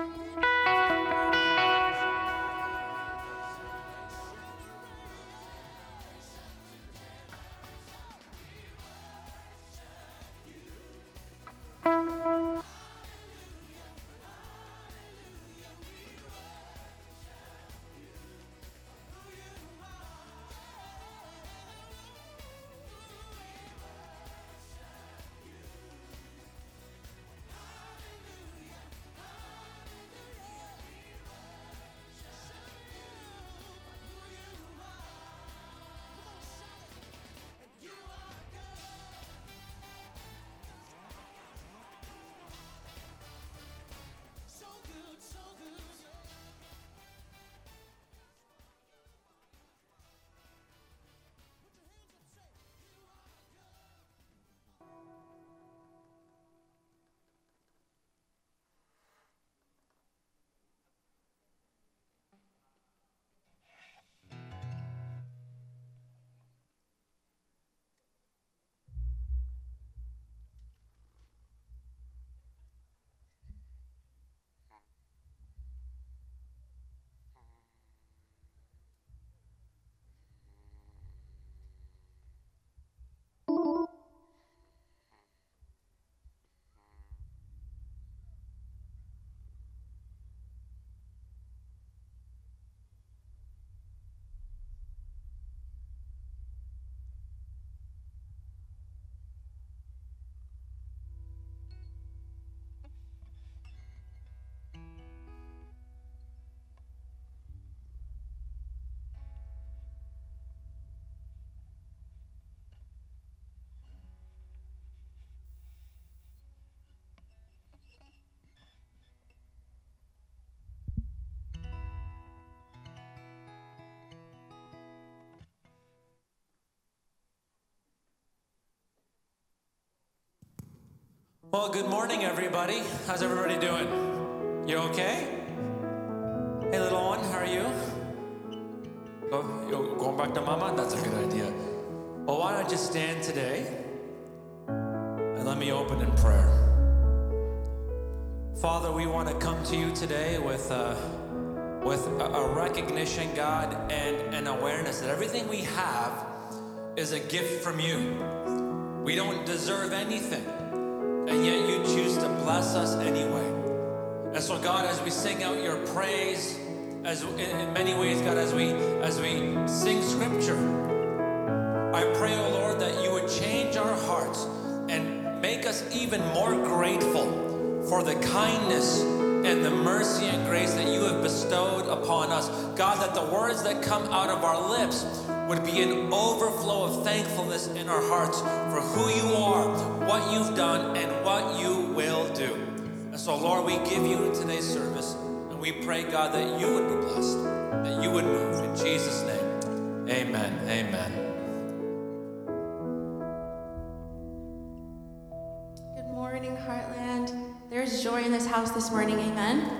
Bye. Well, good morning, everybody. How's everybody doing? You okay? Hey, little one, how are you? Go, you're going back to mama? That's a good idea. Well, why don't you stand today and let me open in prayer. Father, we want to come to you today with, uh, with a, a recognition, God, and an awareness that everything we have is a gift from you. We don't deserve anything and yet you choose to bless us anyway. And so, God, as we sing out your praise, as in, many ways, God, as we as we sing Scripture, I pray, oh Lord, that you would change our hearts and make us even more grateful for the kindness and the mercy and grace that you have bestowed upon us. God, that the words that come out of our lips would be an overflow of thankfulness in our hearts for who you are, Lord, we give you in today's service, and we pray, God, that you would be blessed, that you would move. In Jesus' name, amen. Amen. Good morning, Heartland. There's joy in this house this morning. Amen.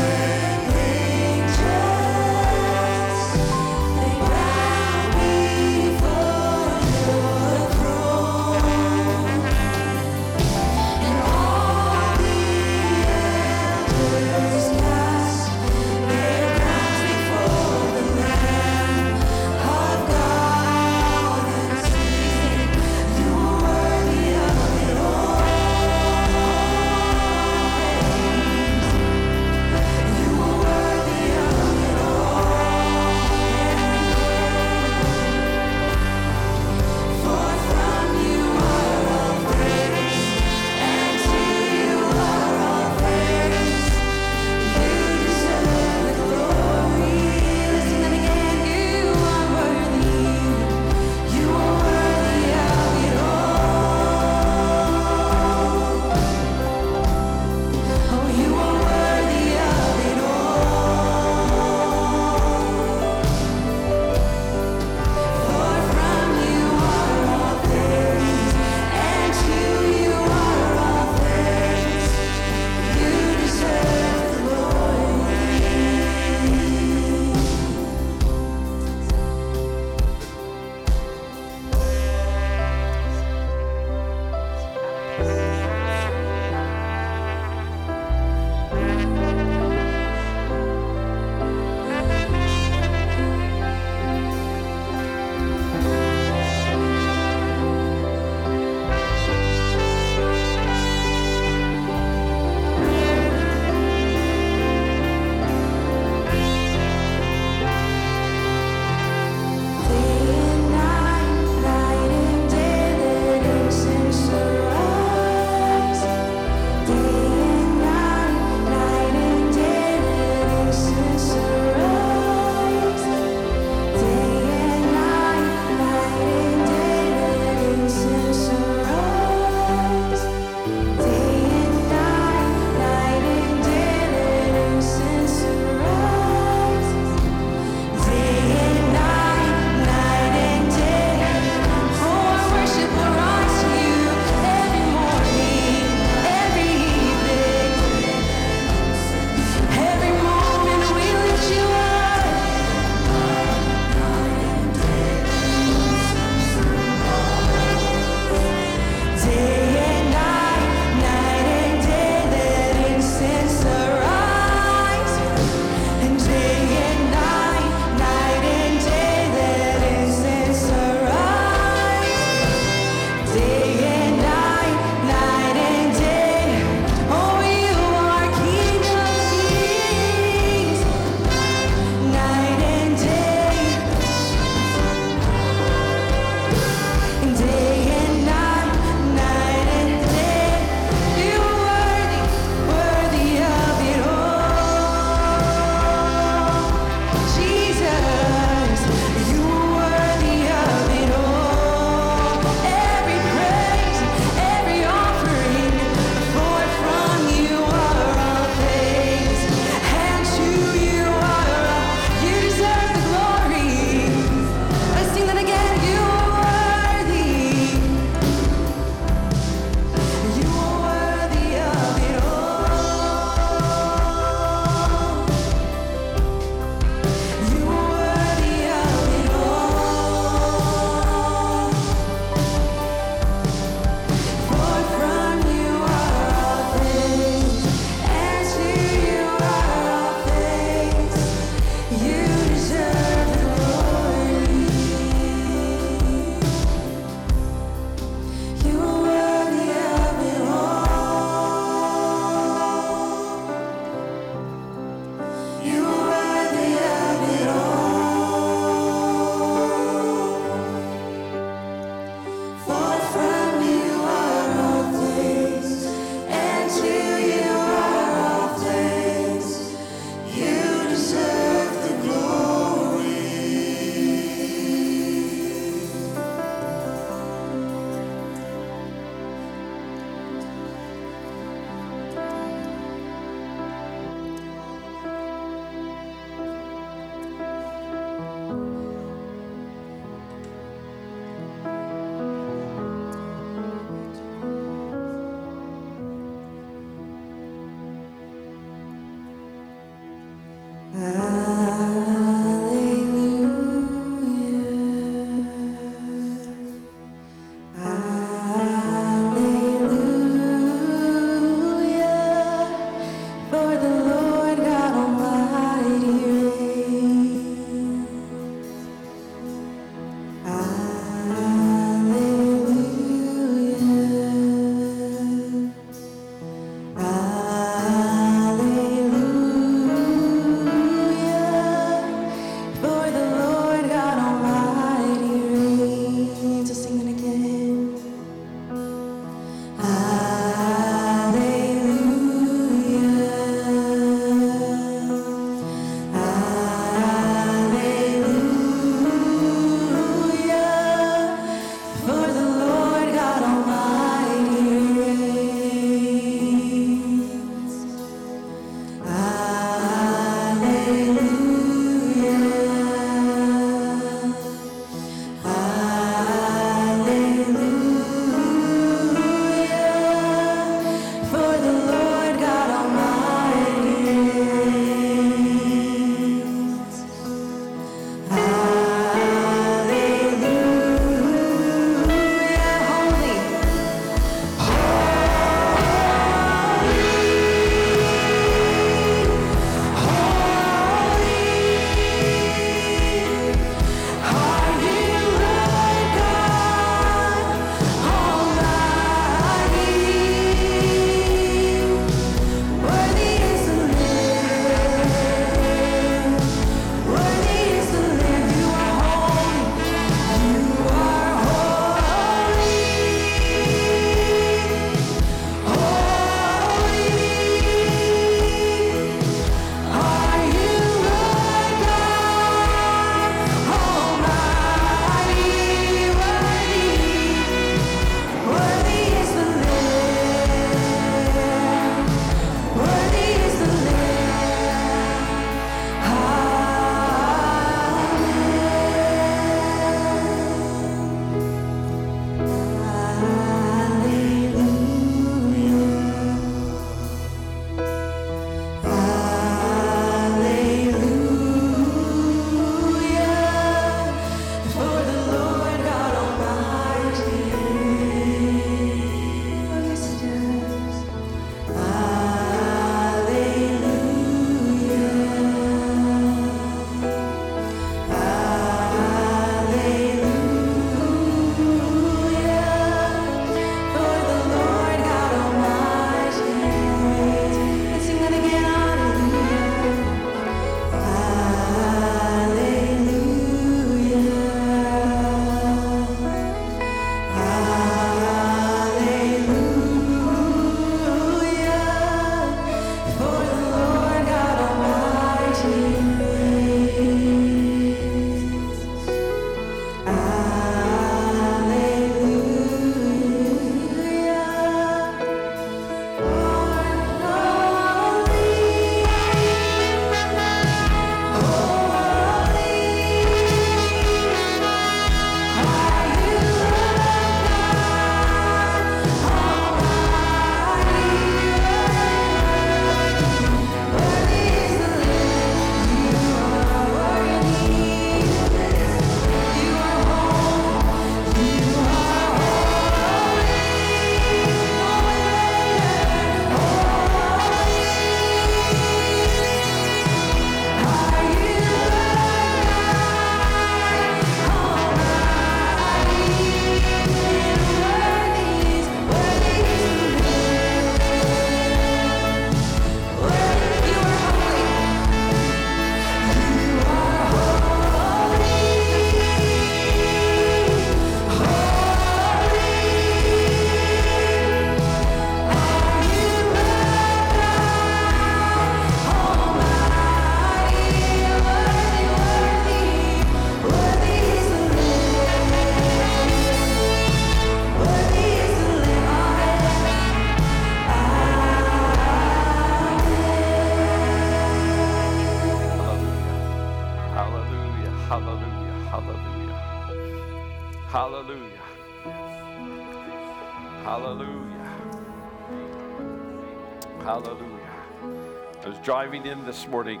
This morning,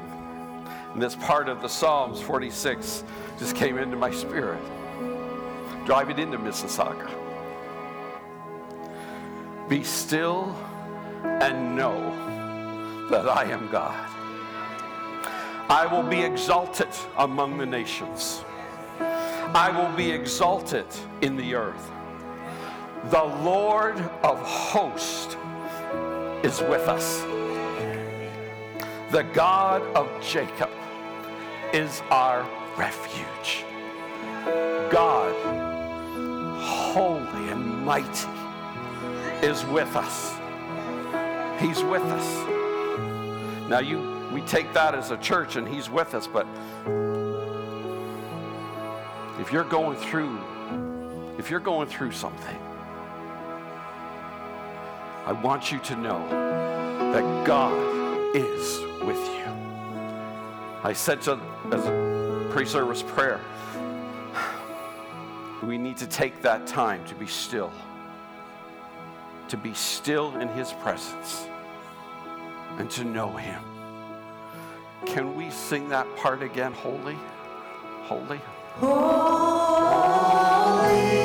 and this part of the Psalms 46 just came into my spirit. Driving into Mississauga. Be still and know that I am God. I will be exalted among the nations. I will be exalted in the earth. The Lord of hosts is with us. The God of Jacob is our refuge. God, holy and mighty, is with us. He's with us. Now you we take that as a church and he's with us, but if you're going through if you're going through something, I want you to know that God is with you. I said to as a pre-service prayer, we need to take that time to be still. To be still in his presence and to know him. Can we sing that part again? Holy, holy. Hallelujah.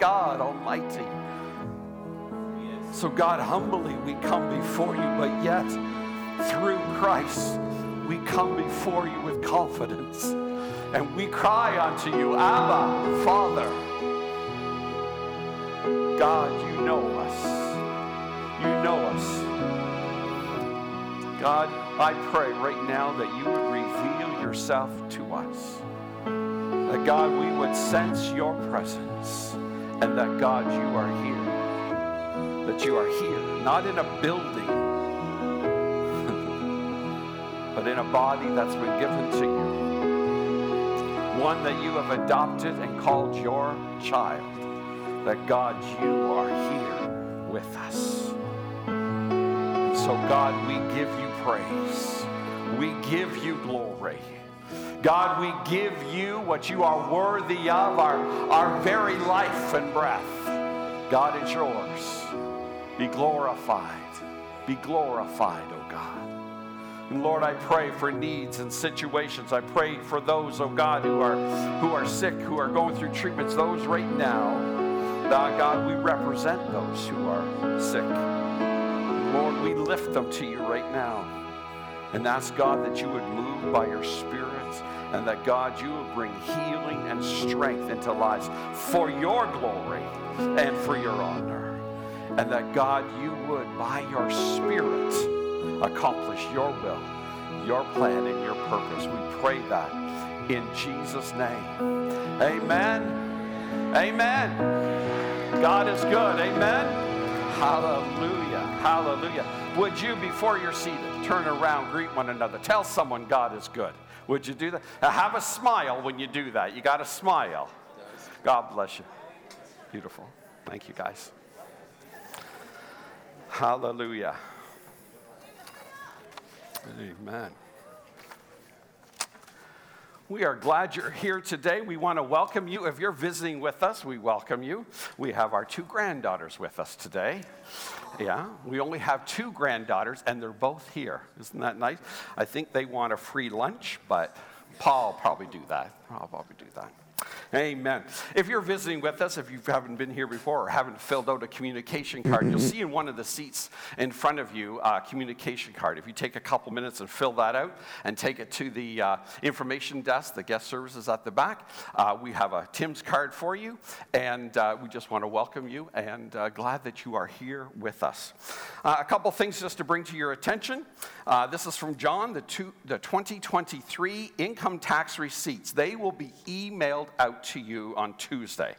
God Almighty. So, God, humbly we come before you, but yet through Christ we come before you with confidence. And we cry unto you, Abba, Father. God, you know us. You know us. God, I pray right now that you would reveal yourself to us. That God, we would sense your presence. And that God, you are here. That you are here, not in a building, but in a body that's been given to you. One that you have adopted and called your child. That God, you are here with us. And so, God, we give you praise. We give you glory. God, we give you what you are worthy of, our, our very life and breath. God, it's yours. Be glorified. Be glorified, oh God. And Lord, I pray for needs and situations. I pray for those, oh God, who are who are sick, who are going through treatments, those right now. Now, God, we represent those who are sick. Lord, we lift them to you right now. And ask God that you would move by your Spirit and that God, you would bring healing and strength into lives for your glory and for your honor. And that God, you would, by your Spirit, accomplish your will your plan and your purpose. We pray that in Jesus' name. Amen. Amen. God is good. Amen. Hallelujah. Hallelujah. Would you, before you're seated, turn around, greet one another, tell someone God is good? Would you do that? Now have a smile when you do that. You got to smile. God bless you. Beautiful. Thank you, guys. Hallelujah. Amen. We are glad you're here today. We want to welcome you. If you're visiting with us, we welcome you. We have our two granddaughters with us today. Yeah, we only have two granddaughters, and they're both here. Isn't that nice? I think they want a free lunch, but Paul probably do that. I'll probably do that. Amen. If you're visiting with us, if you haven't been here before or haven't filled out a communication card, you'll see in one of the seats in front of you a communication card. If you take a couple minutes and fill that out and take it to the uh, information desk, the guest services at the back, uh, we have a Tim's card for you, and uh, we just want to welcome you and uh, glad that you are here with us. Uh, a couple things just to bring to your attention. Uh, this is from John, the, two, the 2023 income tax receipts. They will be emailed out to you on Tuesday.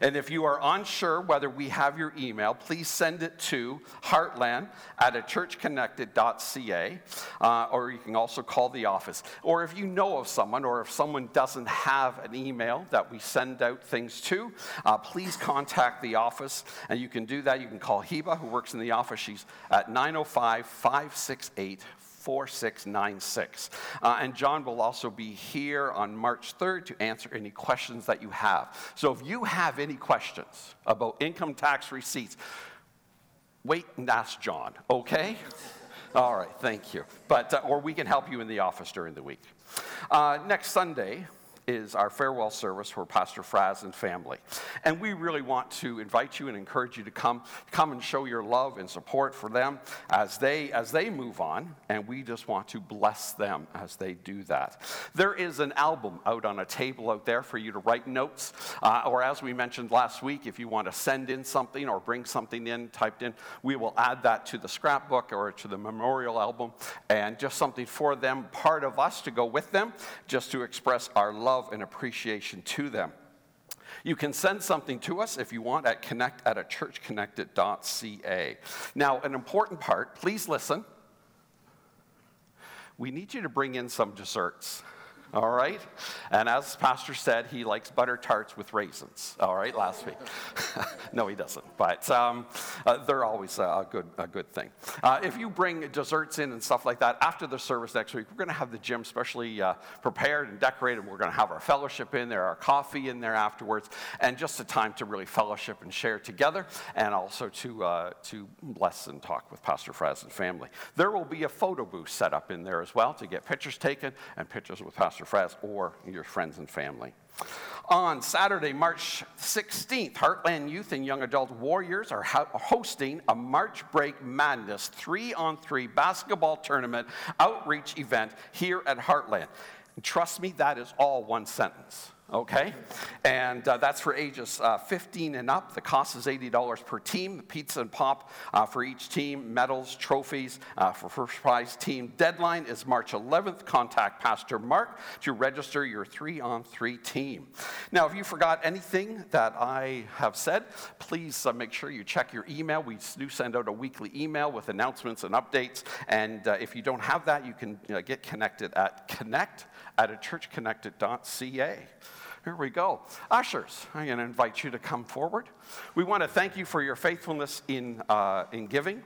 And if you are unsure whether we have your email, please send it to heartland at a churchconnected.ca, uh, or you can also call the office. Or if you know of someone, or if someone doesn't have an email that we send out things to, uh, please contact the office. And you can do that. You can call Heba, who works in the office. She's at 905 568 4696. Uh, and John will also be here on March 3rd to answer any questions that you have. So if you have any questions about income tax receipts, wait and ask John, okay? All right, thank you. But, uh, or we can help you in the office during the week. Uh, next Sunday, is our farewell service for Pastor Fraz and family. And we really want to invite you and encourage you to come, come and show your love and support for them as they, as they move on. And we just want to bless them as they do that. There is an album out on a table out there for you to write notes. Uh, or as we mentioned last week, if you want to send in something or bring something in typed in, we will add that to the scrapbook or to the memorial album and just something for them, part of us to go with them, just to express our love and appreciation to them. You can send something to us if you want at connect at a churchconnected.ca. Now, an important part, please listen. We need you to bring in some desserts. All right? And as Pastor said, he likes butter tarts with raisins. All right, last week. no, he doesn't. But um, uh, they're always a good, a good thing. Uh, if you bring desserts in and stuff like that after the service next week, we're going to have the gym specially uh, prepared and decorated. We're going to have our fellowship in there, our coffee in there afterwards, and just a time to really fellowship and share together, and also to, uh, to bless and talk with Pastor Fraz and family. There will be a photo booth set up in there as well to get pictures taken and pictures with Pastor Or your friends and family. On Saturday, March 16th, Heartland Youth and Young Adult Warriors are hosting a March Break Madness three on three basketball tournament outreach event here at Heartland. And trust me, that is all one sentence okay? And uh, that's for ages uh, 15 and up. The cost is $80 per team. Pizza and pop uh, for each team, medals, trophies uh, for first prize team. Deadline is March 11th. Contact Pastor Mark to register your three on three team. Now, if you forgot anything that I have said, please uh, make sure you check your email. We do send out a weekly email with announcements and updates. And uh, if you don't have that, you can get connected at connect at a churchconnected.ca. Here we go. Ushers, I'm going to invite you to come forward. We want to thank you for your faithfulness in, uh, in giving.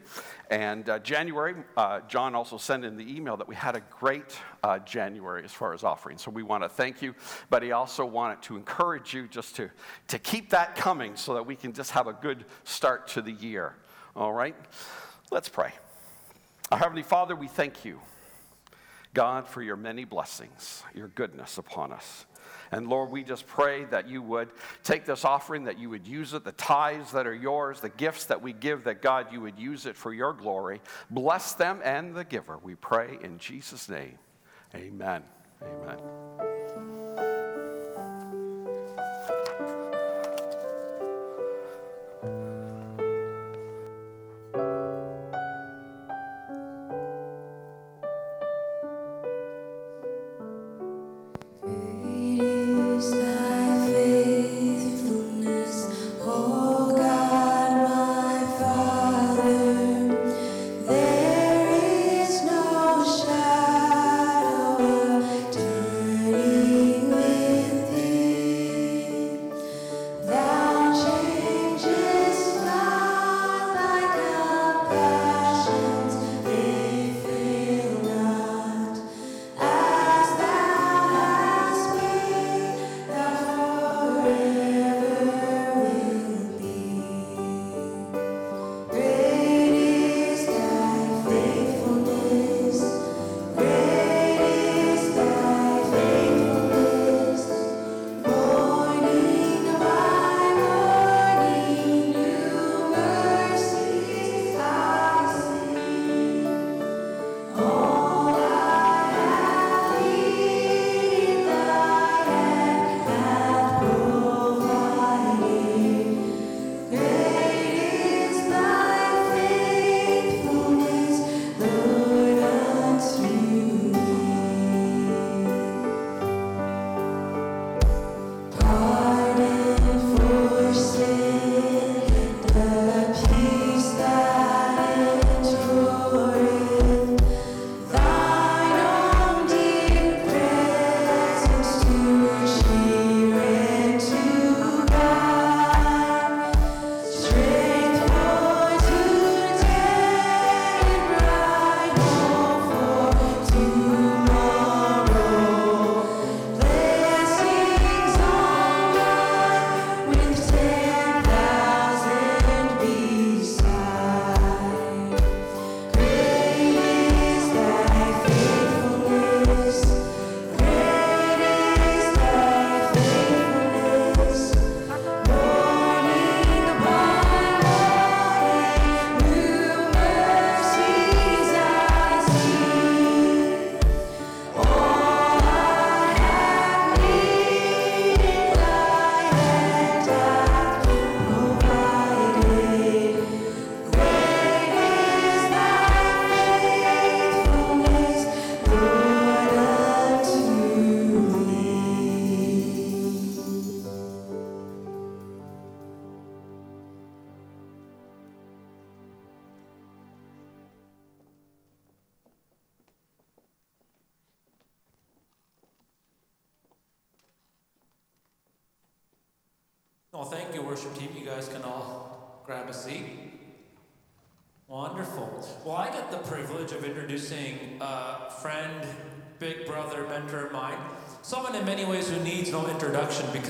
And uh, January, uh, John also sent in the email that we had a great uh, January as far as offering. So we want to thank you, but he also wanted to encourage you just to, to keep that coming so that we can just have a good start to the year. All right? Let's pray. Our Heavenly Father, we thank you. God, for your many blessings, your goodness upon us. And Lord, we just pray that you would take this offering, that you would use it, the tithes that are yours, the gifts that we give, that God, you would use it for your glory. Bless them and the giver. We pray in Jesus' name. Amen. Amen.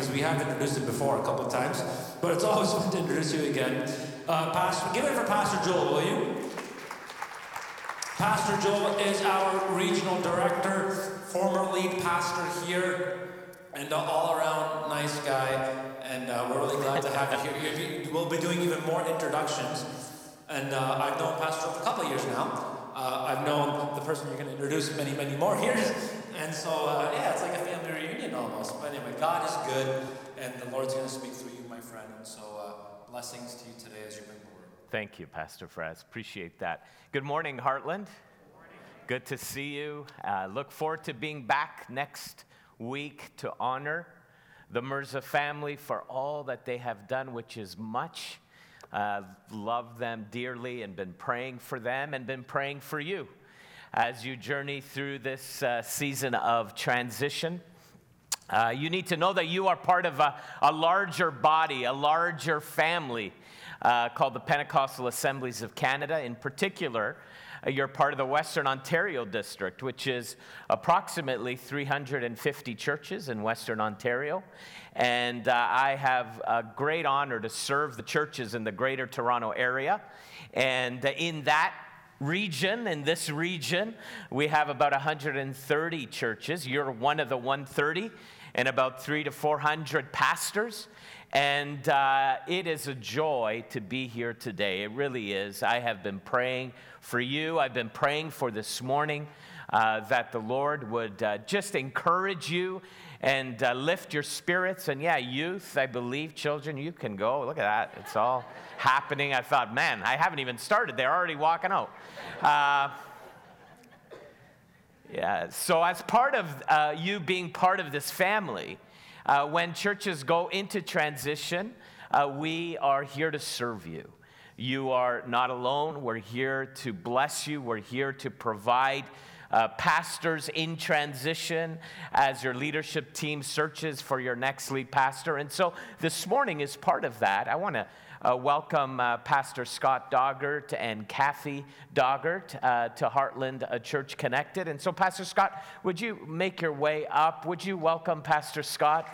Because we have introduced him before a couple of times, but it's always fun to introduce you again. Uh, Pastor, give it for Pastor Joel, will you? Pastor Joel is our regional director, former lead pastor here, and an all-around nice guy. And uh, we're really glad to have you here. We'll be doing even more introductions. And uh, I've known Pastor for a couple of years now. Uh, I've known the person you're going to introduce many, many more years. And so, uh, yeah, it's like a family reunion almost. But anyway, God is good, and the Lord's going to speak through you, my friend. And so, uh, blessings to you today as you bring the word. Thank you, Pastor Fraz. Appreciate that. Good morning, Heartland. Good to see you. Uh, look forward to being back next week to honor the Mirza family for all that they have done, which is much. Uh, love them dearly and been praying for them and been praying for you as you journey through this uh, season of transition. Uh, you need to know that you are part of a, a larger body, a larger family uh, called the Pentecostal Assemblies of Canada. In particular, uh, you're part of the Western Ontario District, which is approximately 350 churches in Western Ontario. And uh, I have a great honor to serve the churches in the Greater Toronto Area. And uh, in that region, in this region, we have about 130 churches. You're one of the 130, and about three to 400 pastors. And uh, it is a joy to be here today. It really is. I have been praying for you. I've been praying for this morning uh, that the Lord would uh, just encourage you and uh, lift your spirits. And yeah, youth, I believe, children, you can go. Look at that. It's all happening. I thought, man, I haven't even started. They're already walking out. Uh, yeah, so as part of uh, you being part of this family, uh, when churches go into transition, uh, we are here to serve you. You are not alone. We're here to bless you. We're here to provide uh, pastors in transition as your leadership team searches for your next lead pastor. And so this morning is part of that. I want to uh, welcome uh, Pastor Scott Doggart and Kathy Doggart uh, to Heartland uh, Church Connected. And so, Pastor Scott, would you make your way up? Would you welcome Pastor Scott?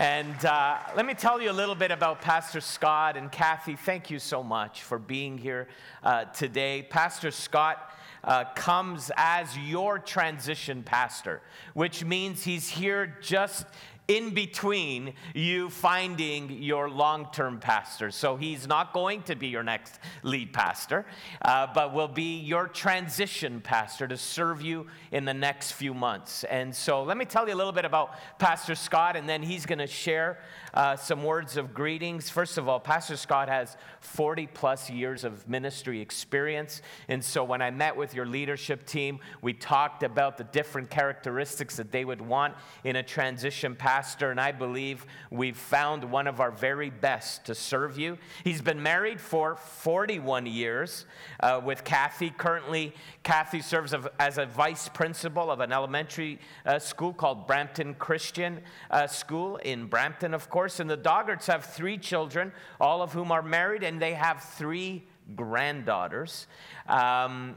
And uh, let me tell you a little bit about Pastor Scott and Kathy. Thank you so much for being here uh, today. Pastor Scott uh, comes as your transition pastor, which means he's here just in between you finding your long term pastor. So he's not going to be your next lead pastor, uh, but will be your transition pastor to serve you in the next few months. And so let me tell you a little bit about Pastor Scott, and then he's going to share uh, some words of greetings. First of all, Pastor Scott has 40 plus years of ministry experience. And so when I met with your leadership team, we talked about the different characteristics that they would want in a transition pastor, and I believe we've found one of our very best to serve you. He's been married for 41 years uh, with Kathy. Currently, Kathy serves as a vice principal of an elementary uh, school called Brampton Christian uh, School in Brampton, of course. And the Doggarts have three children, all of whom are married, and they have three granddaughters. Um,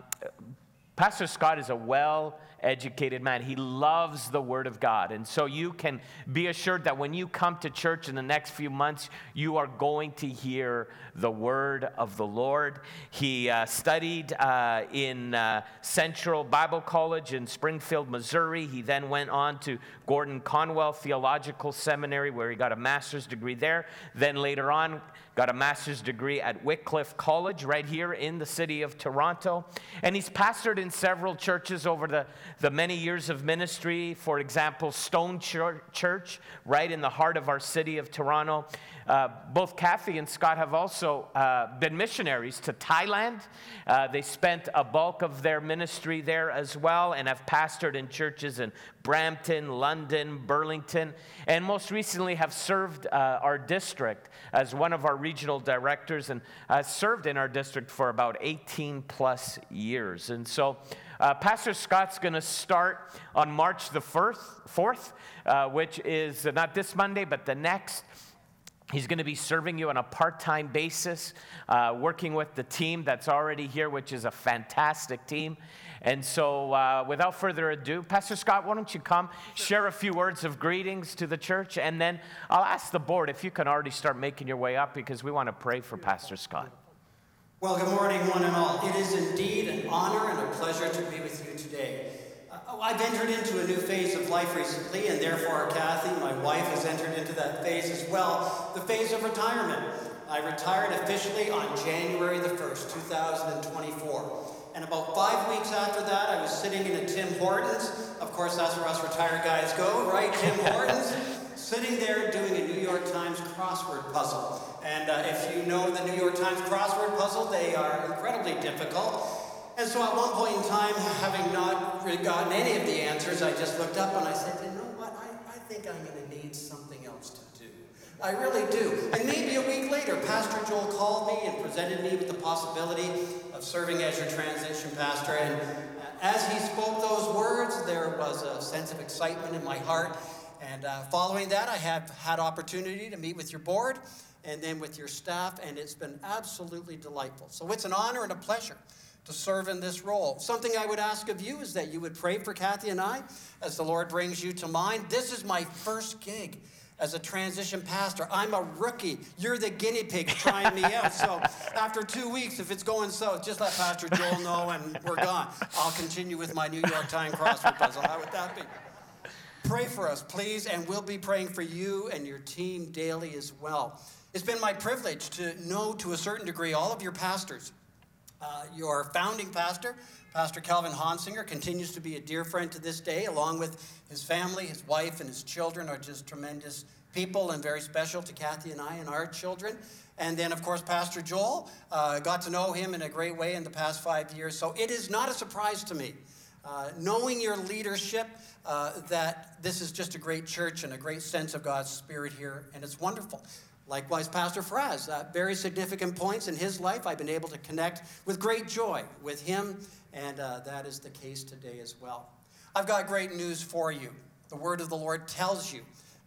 Pastor Scott is a well educated man. He loves the Word of God. And so you can be assured that when you come to church in the next few months, you are going to hear the Word of the Lord. He uh, studied uh, in uh, Central Bible College in Springfield, Missouri. He then went on to Gordon Conwell Theological Seminary, where he got a master's degree there. Then later on, got a master's degree at Wycliffe College right here in the city of Toronto. And he's pastored in several churches over the, the many years of ministry. For example, Stone Church, right in the heart of our city of Toronto. Uh, both Kathy and Scott have also uh, been missionaries to Thailand. Uh, they spent a bulk of their ministry there as well and have pastored in churches in Brampton, London, Burlington, and most recently have served uh, our district as one of our regional directors and uh, served in our district for about 18 plus years. And so, Pastor Scott's going to start on March the 1st, 4th, uh, which is not this Monday, but the next. He's going to be serving you on a part time basis, uh, working with the team that's already here, which is a fantastic team. And so, uh, without further ado, Pastor Scott, why don't you come share a few words of greetings to the church? And then I'll ask the board if you can already start making your way up because we want to pray for Pastor Scott. Well, good morning, one and all. It is indeed an honor and a pleasure to be with you today. Uh, I've entered into a new phase of life recently, and therefore, Kathy, my wife, has entered into that phase as well the phase of retirement. I retired officially on January the 1st, 2024. And about five weeks after that, I was sitting in a Tim Hortons. Of course, that's where us retired guys go, right? Tim Hortons. sitting there doing a New York Times crossword puzzle. And uh, if you know the New York Times crossword puzzle, they are incredibly difficult. And so at one point in time, having not really gotten any of the answers, I just looked up and I said, you know what, I, I think I'm going to need something else to do. I really do. And maybe a week later, Pastor Joel called me and presented me with the possibility of serving as your transition pastor. And as he spoke those words, there was a sense of excitement in my heart. And uh, following that, I have had opportunity to meet with your board and then with your staff, and it's been absolutely delightful. So it's an honor and a pleasure to serve in this role. Something I would ask of you is that you would pray for Kathy and I as the Lord brings you to mind. This is my first gig as a transition pastor. I'm a rookie. You're the guinea pig trying me out. So after two weeks, if it's going south, just let Pastor Joel know and we're gone. I'll continue with my New York Times crossword puzzle. How would that be? Pray for us, please, and we'll be praying for you and your team daily as well. It's been my privilege to know to a certain degree all of your pastors. Uh, your founding pastor, Pastor Calvin Honsinger, continues to be a dear friend to this day, along with his family, his wife, and his children are just tremendous people and very special to Kathy and I and our children. And then, of course, Pastor Joel, uh, got to know him in a great way in the past five years. So it is not a surprise to me, uh, knowing your leadership, uh, that this is just a great church and a great sense of God's Spirit here, and it's wonderful. Likewise, Pastor Fraz, uh, very significant points in his life. I've been able to connect with great joy with him, and uh, that is the case today as well. I've got great news for you. The word of the Lord tells you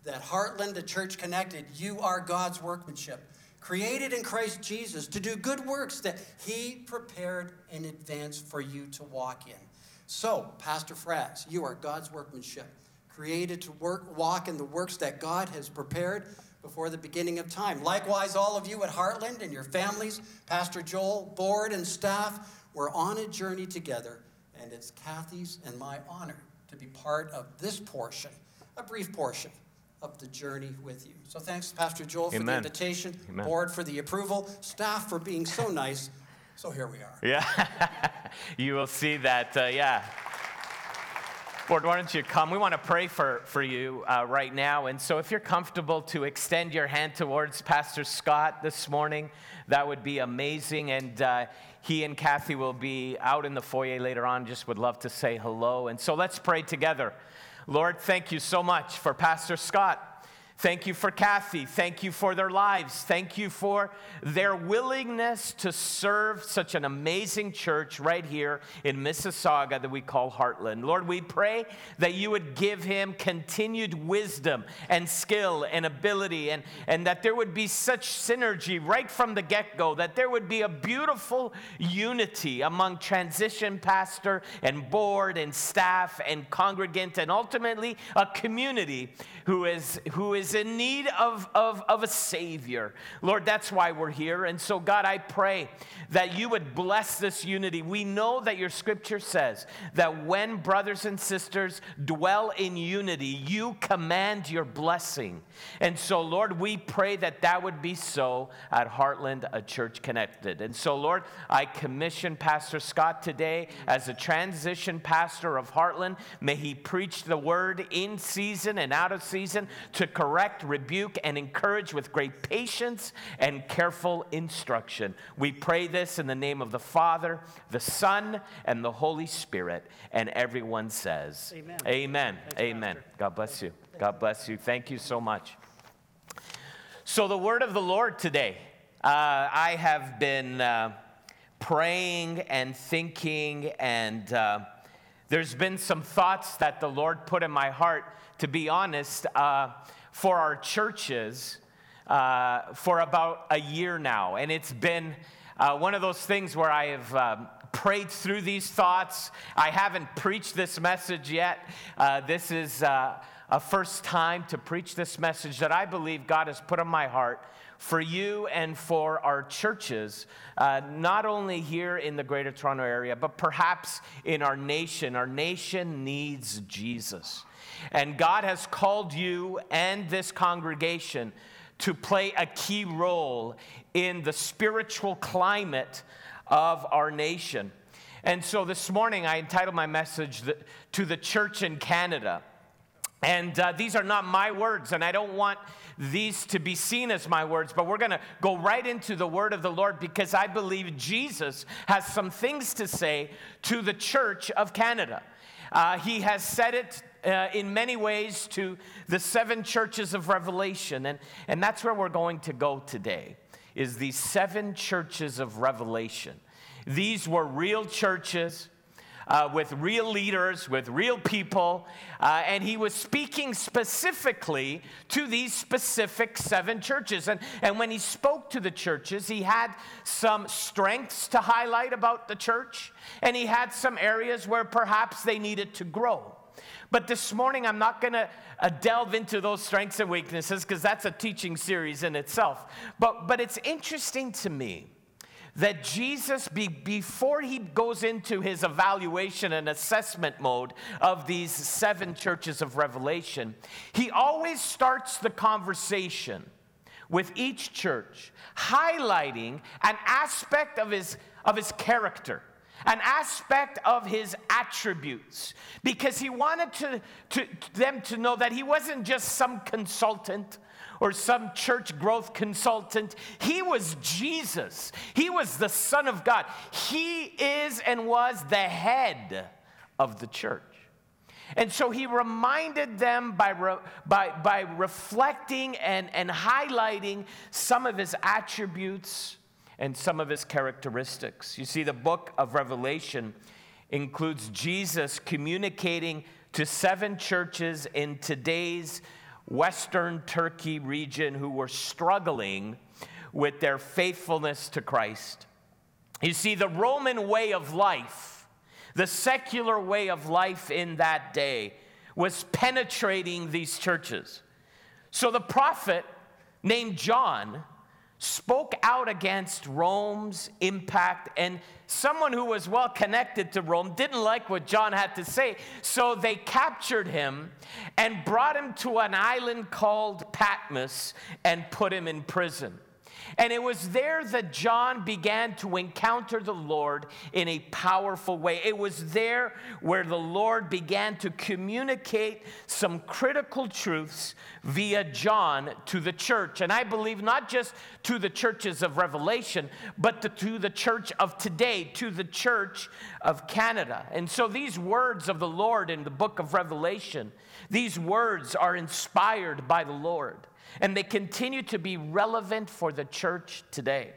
that Heartland, the church connected, you are God's workmanship, created in Christ Jesus to do good works that he prepared in advance for you to walk in. So, Pastor Fraz, you are God's workmanship, created to work, walk in the works that God has prepared before the beginning of time. Likewise, all of you at Heartland and your families, Pastor Joel, board, and staff, we're on a journey together, and it's Kathy's and my honor to be part of this portion, a brief portion of the journey with you. So thanks, Pastor Joel, for the invitation, Amen. board for the approval, staff for being so nice. So here we are. Yeah, you will see that, uh, yeah. Lord, why don't you come? We want to pray for, for you uh, right now. And so, if you're comfortable to extend your hand towards Pastor Scott this morning, that would be amazing. And uh, he and Kathy will be out in the foyer later on. Just would love to say hello. And so, let's pray together. Lord, thank you so much for Pastor Scott. Thank you for Kathy. Thank you for their lives. Thank you for their willingness to serve such an amazing church right here in Mississauga that we call Heartland. Lord, we pray that you would give him continued wisdom and skill and ability, and, and that there would be such synergy right from the get go, that there would be a beautiful unity among transition pastor and board and staff and congregant, and ultimately a community who is, who is in need of, of, of a Savior. Lord, that's why we're here. And so, God, I pray that you would bless this unity. We know that your scripture says that when brothers and sisters dwell in unity, you command your blessing. And so, Lord, we pray that that would be so at Heartland, a church connected. And so, Lord, I commission Pastor Scott today as a transition pastor of Heartland. May he preach the word in season and out of season to correct, rebuke, and encourage with great patience and careful instruction. We pray this in the name of the Father, the Son, and the Holy Spirit. And everyone says, Amen. Amen. Amen. God bless you. God bless you. Thank you so much. So, the word of the Lord today. Uh, I have been uh, praying and thinking, and uh, there's been some thoughts that the Lord put in my heart, to be honest, uh, for our churches. uh, for about a year now. And it's been uh, one of those things where I have um, prayed through these thoughts. I haven't preached this message yet. Uh, this is uh, a first time to preach this message that I believe God has put on my heart for you and for our churches, uh, not only here in the Greater Toronto Area, but perhaps in our nation. Our nation needs Jesus. And God has called you and this congregation to play a key role in the spiritual climate of our nation. And so this morning, I entitled my message To the Church in Canada. And uh, these are not my words, and I don't want these to be seen as my words, but we're going to go right into the word of the Lord because I believe Jesus has some things to say to the church of Canada. Uh, he has said it uh, in many ways to the seven churches of Revelation, and, and that's where we're going to go today, is these seven churches of Revelation. These were real churches uh, with real leaders, with real people, uh, and he was speaking specifically to these specific seven churches. And, and when he spoke to the churches, he had some strengths to highlight about the church, and he had some areas where perhaps they needed to grow. But this morning, I'm not going to uh, delve into those strengths and weaknesses because that's a teaching series in itself. But, but it's interesting to me that Jesus, be, before he goes into his evaluation and assessment mode of these seven churches of Revelation, he always starts the conversation with each church, highlighting an aspect of his, of his character an aspect of his attributes because he wanted to, to, them to know that he wasn't just some consultant or some church growth consultant. He was Jesus. He was the Son of God. He is and was the head of the church. And so he reminded them by, re, by, by reflecting and, and highlighting some of his attributes and some of his characteristics. You see, the book of Revelation includes Jesus communicating to seven churches in today's Western Turkey region who were struggling with their faithfulness to Christ. You see, the Roman way of life, the secular way of life in that day, was penetrating these churches. So the prophet named John spoke out against Rome's impact, and someone who was well connected to Rome didn't like what John had to say. So they captured him and brought him to an island called Patmos and put him in prison. And it was there that John began to encounter the Lord in a powerful way. It was there where the Lord began to communicate some critical truths via John to the church. And I believe not just to the churches of Revelation, but to, the church of today, to the church of Canada. And so these words of the Lord in the book of Revelation, these words are inspired by the Lord and they continue to be relevant for the church today.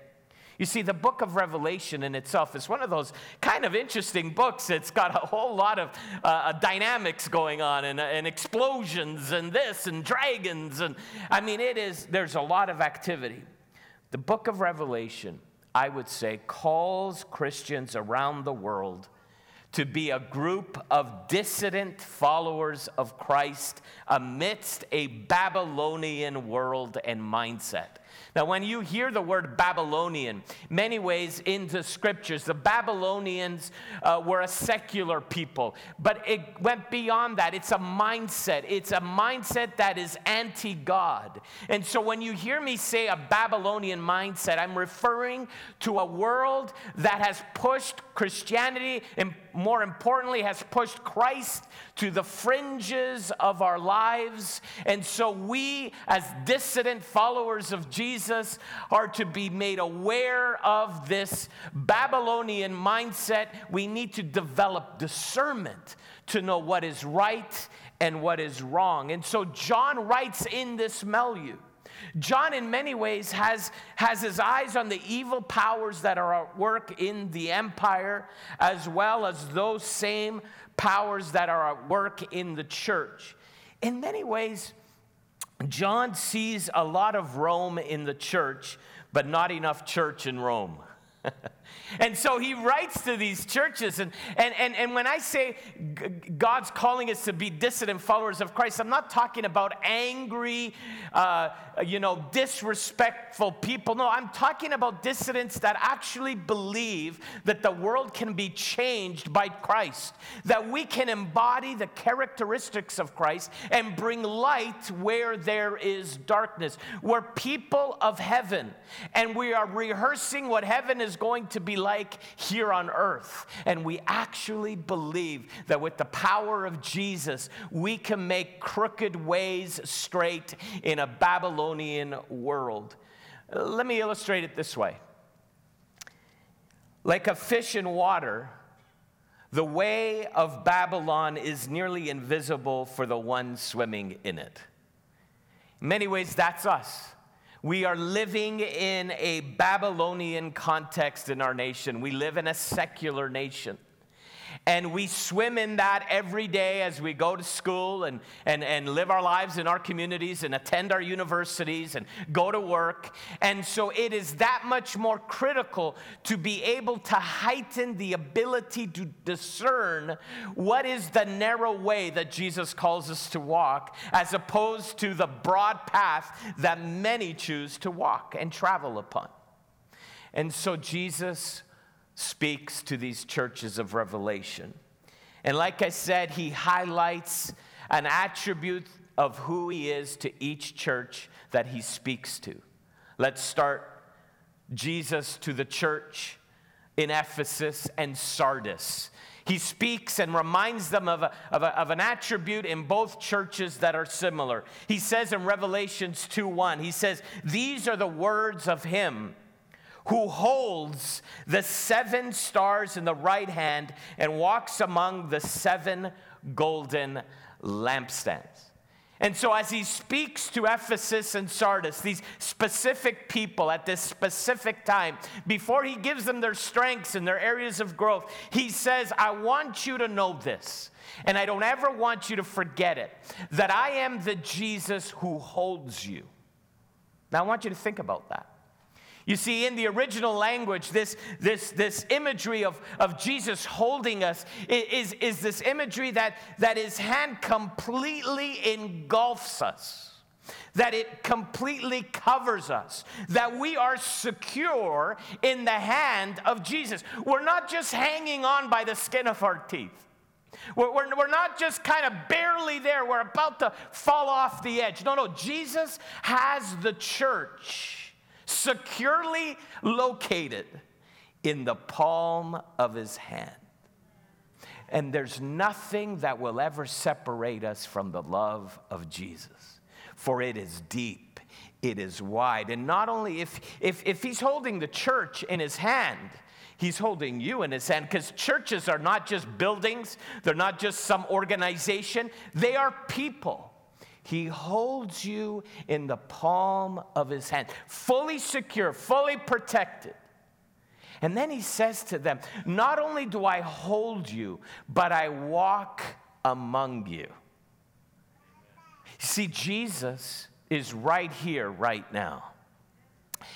You see, the book of Revelation in itself is one of those kind of interesting books. It's got a whole lot of uh, dynamics going on and, and explosions and this and dragons. And I mean, it is, there's a lot of activity. The book of Revelation, I would say, calls Christians around the world to be a group of dissident followers of Christ amidst a Babylonian world and mindset. Now, when you hear the word Babylonian, many ways in the scriptures, the Babylonians uh, were a secular people, but it went beyond that. It's a mindset. It's a mindset that is anti God. And so when you hear me say a Babylonian mindset, I'm referring to a world that has pushed Christianity and more importantly, has pushed Christ to the fringes of our lives. And so we, as dissident followers of Jesus, are to be made aware of this Babylonian mindset. We need to develop discernment to know what is right and what is wrong. And so John writes in this milieu John, in many ways, has, has his eyes on the evil powers that are at work in the empire, as well as those same powers that are at work in the church. In many ways, John sees a lot of Rome in the church, but not enough church in Rome. and so he writes to these churches. And, and, and, and when I say God's calling us to be dissident followers of Christ, I'm not talking about angry, uh, you know, disrespectful people. No, I'm talking about dissidents that actually believe that the world can be changed by Christ, that we can embody the characteristics of Christ and bring light where there is darkness. We're people of heaven, and we are rehearsing what heaven is going to be like here on earth. And we actually believe that with the power of Jesus, we can make crooked ways straight in a Babylonian world. Let me illustrate it this way like a fish in water. The way of Babylon is nearly invisible for the one swimming in it. In many ways, that's us. We are living in a Babylonian context in our nation. We live in a secular nation. And we swim in that every day as we go to school and, and, and live our lives in our communities and attend our universities and go to work. And so it is that much more critical to be able to heighten the ability to discern what is the narrow way that Jesus calls us to walk, as opposed to the broad path that many choose to walk and travel upon. And so Jesus speaks to these churches of Revelation. And like I said, he highlights an attribute of who he is to each church that he speaks to. Let's start Jesus to the church in Ephesus and Sardis. He speaks and reminds them of, a, of, a, of, an attribute in both churches that are similar. He says in Revelations 2 1, he says, These are the words of him who holds the seven stars in the right hand and walks among the seven golden lampstands. And so, as he speaks to Ephesus and Sardis, these specific people at this specific time, before he gives them their strengths and their areas of growth, he says, I want you to know this, and I don't ever want you to forget it, that I am the Jesus who holds you. Now, I want you to think about that. You see, in the original language, this, this, this imagery of, of Jesus holding us is, is this imagery that, that his hand completely engulfs us, that it completely covers us, that we are secure in the hand of Jesus. We're not just hanging on by the skin of our teeth. We're, we're, we're, not just kind of barely there, we're about to fall off the edge. No, no, Jesus has the church securely located in the palm of his hand. And there's nothing that will ever separate us from the love of Jesus, for it is deep, it is wide. And not only if, if, if he's holding the church in his hand, He's holding you in his hand because churches are not just buildings, they're not just some organization, they are people. He holds you in the palm of his hand, fully secure, fully protected. And then he says to them, Not only do I hold you, but I walk among you. See, Jesus is right here, right now.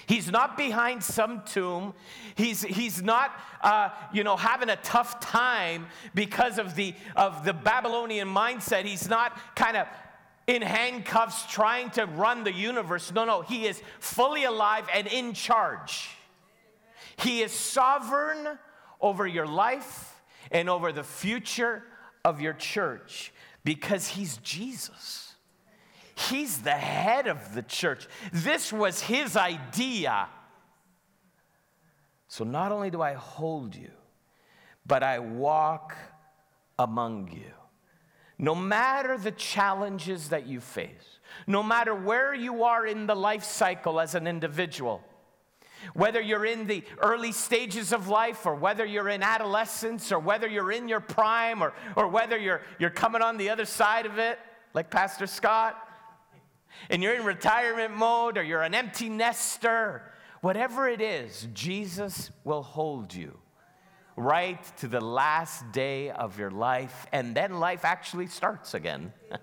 He's not behind some tomb. He's, he's not, uh, you know, having a tough time because of the, of the Babylonian mindset. He's not kind of in handcuffs trying to run the universe. No, no, he is fully alive and in charge. He is sovereign over your life and over the future of your church because he's Jesus. He's the head of the church. This was his idea. So not only do I hold you, but I walk among you. No matter the challenges that you face, no matter where you are in the life cycle as an individual, whether you're in the early stages of life or whether you're in adolescence or whether you're in your prime or, or whether you're, you're coming on the other side of it, like Pastor Scott, and you're in retirement mode or you're an empty nester, whatever it is, Jesus will hold you right to the last day of your life, and then life actually starts again.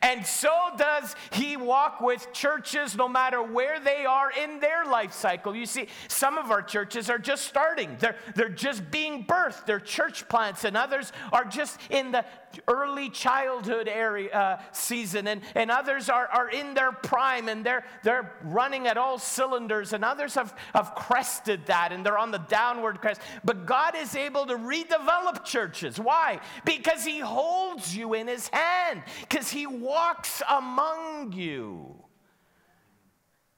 And so does he walk with churches no matter where they are in their life cycle. You see, some of our churches are just starting, they're, they're just being birthed, they're church plants, and others are just in the early childhood area uh, season, and, and others are, are in their prime and they're, they're running at all cylinders, and others have, have crested that and they're on the downward crest. But God is able to redevelop churches. Why? Because He holds you in His hand, because He walks among you.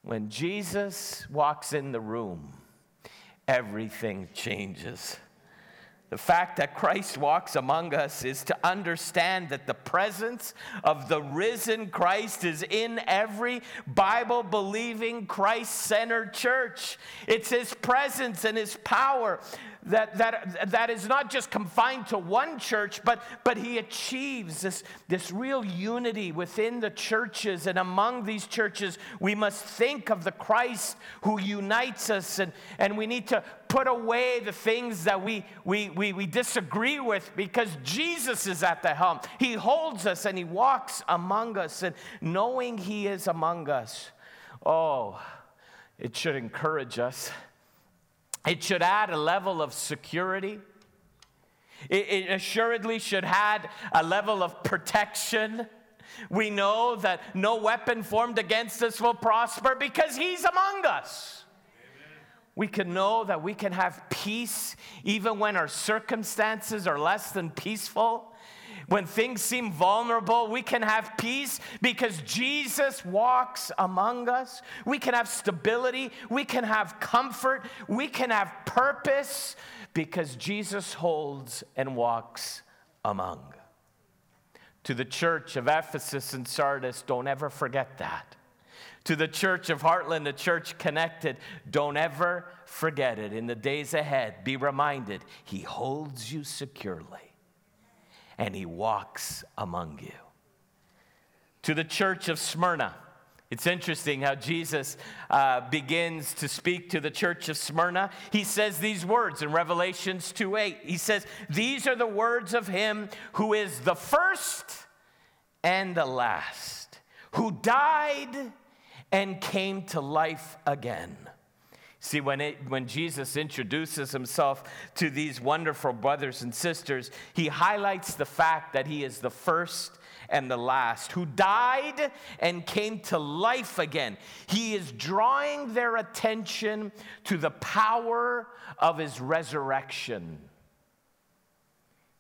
When Jesus walks in the room, everything changes. The fact that Christ walks among us is to understand that the presence of the risen Christ is in every Bible believing, Christ centered church. It's his presence and his power that, that, that is not just confined to one church, but, but he achieves this, this real unity within the churches. And among these churches, we must think of the Christ who unites us, and, and we need to put away the things that we, we, we, we disagree with because Jesus is at the helm. He holds us and he walks among us, and knowing he is among us, oh, it should encourage us. It should add a level of security. It, it, assuredly should add a level of protection. We know that no weapon formed against us will prosper because He's among us. We can know that we can have peace even when our circumstances are less than peaceful. When things seem vulnerable, we can have peace because Jesus walks among us. We can have stability. We can have comfort. We can have purpose because Jesus holds and walks among. To the church of Ephesus and Sardis, don't ever forget that. To the church of Heartland, the church connected, don't ever forget it. In the days ahead, be reminded, He holds you securely and he walks among you. To the church of Smyrna, it's interesting how Jesus uh, begins to speak to the church of Smyrna. He says these words in Revelations 2 8. He says, These are the words of him who is the first and the last, who died and came to life again. See, when, it, when Jesus introduces himself to these wonderful brothers and sisters, he highlights the fact that he is the first and the last, who died and came to life again. He is drawing their attention to the power of his resurrection.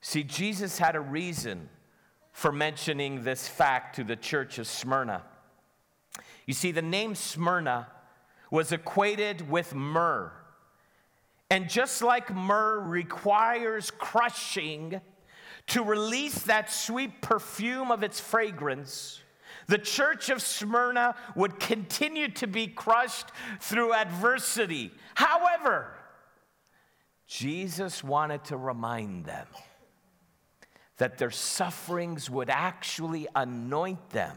See, Jesus had a reason for mentioning this fact to the church of Smyrna. You see, the name Smyrna was equated with myrrh. And just like myrrh requires crushing to release that sweet perfume of its fragrance, the church of Smyrna would continue to be crushed through adversity. However, Jesus wanted to remind them that their sufferings would actually anoint them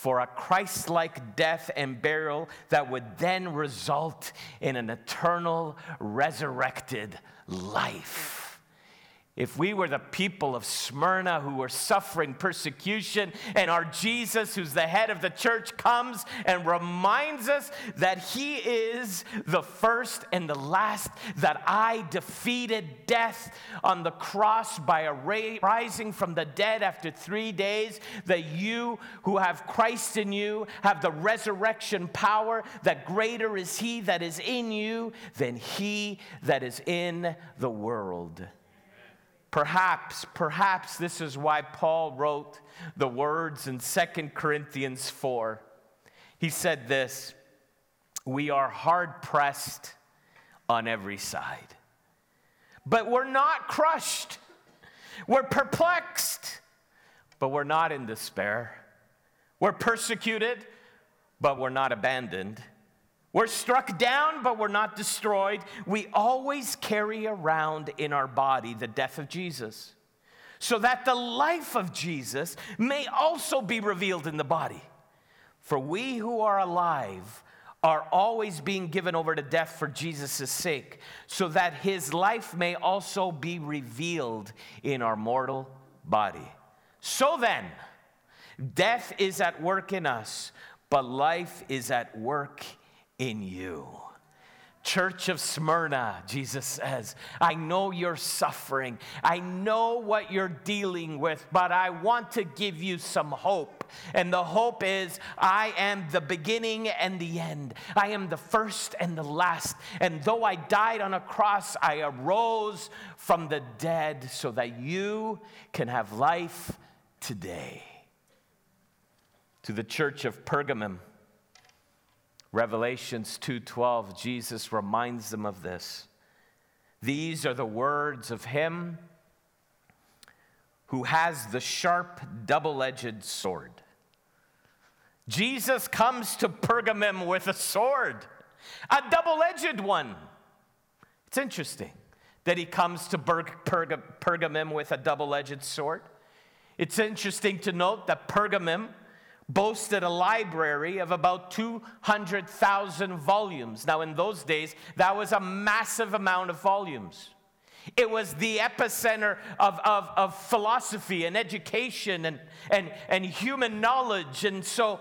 for a Christ like death and burial that would then result in an eternal resurrected life. If we were the people of Smyrna who were suffering persecution, and our Jesus, who's the head of the church, comes and reminds us that he is the first and the last, that I defeated death on the cross by a rising from the dead after three days, that you who have Christ in you have the resurrection power, that greater is he that is in you than he that is in the world. Perhaps, perhaps this is why Paul wrote the words in 2 Corinthians 4. He said this We are hard pressed on every side, but we're not crushed. We're perplexed, but we're not in despair. We're persecuted, but we're not abandoned. We're struck down, but we're not destroyed. We always carry around in our body the death of Jesus, so that the life of Jesus may also be revealed in the body. For we who are alive are always being given over to death for Jesus' sake, so that his life may also be revealed in our mortal body. So then, Death is at work in us, but life is at work in you. Church of Smyrna, Jesus says, I know you're suffering. I know what you're dealing with, but I want to give you some hope. And the hope is I am the beginning and the end. I am the first and the last. And though I died on a cross, I arose from the dead so that you can have life today. To the church of Pergamum, Revelations 2:12 Jesus reminds them of this. These are the words of him who has the sharp double-edged sword. Jesus comes to Pergamum with a sword, a double-edged one. It's interesting that he comes to Pergamum with a double-edged sword. It's interesting to note that Pergamum boasted a library of about 200,000 volumes. Now, in those days, that was a massive amount of volumes. It was the epicenter of, of, of philosophy and education and, and, and human knowledge. And so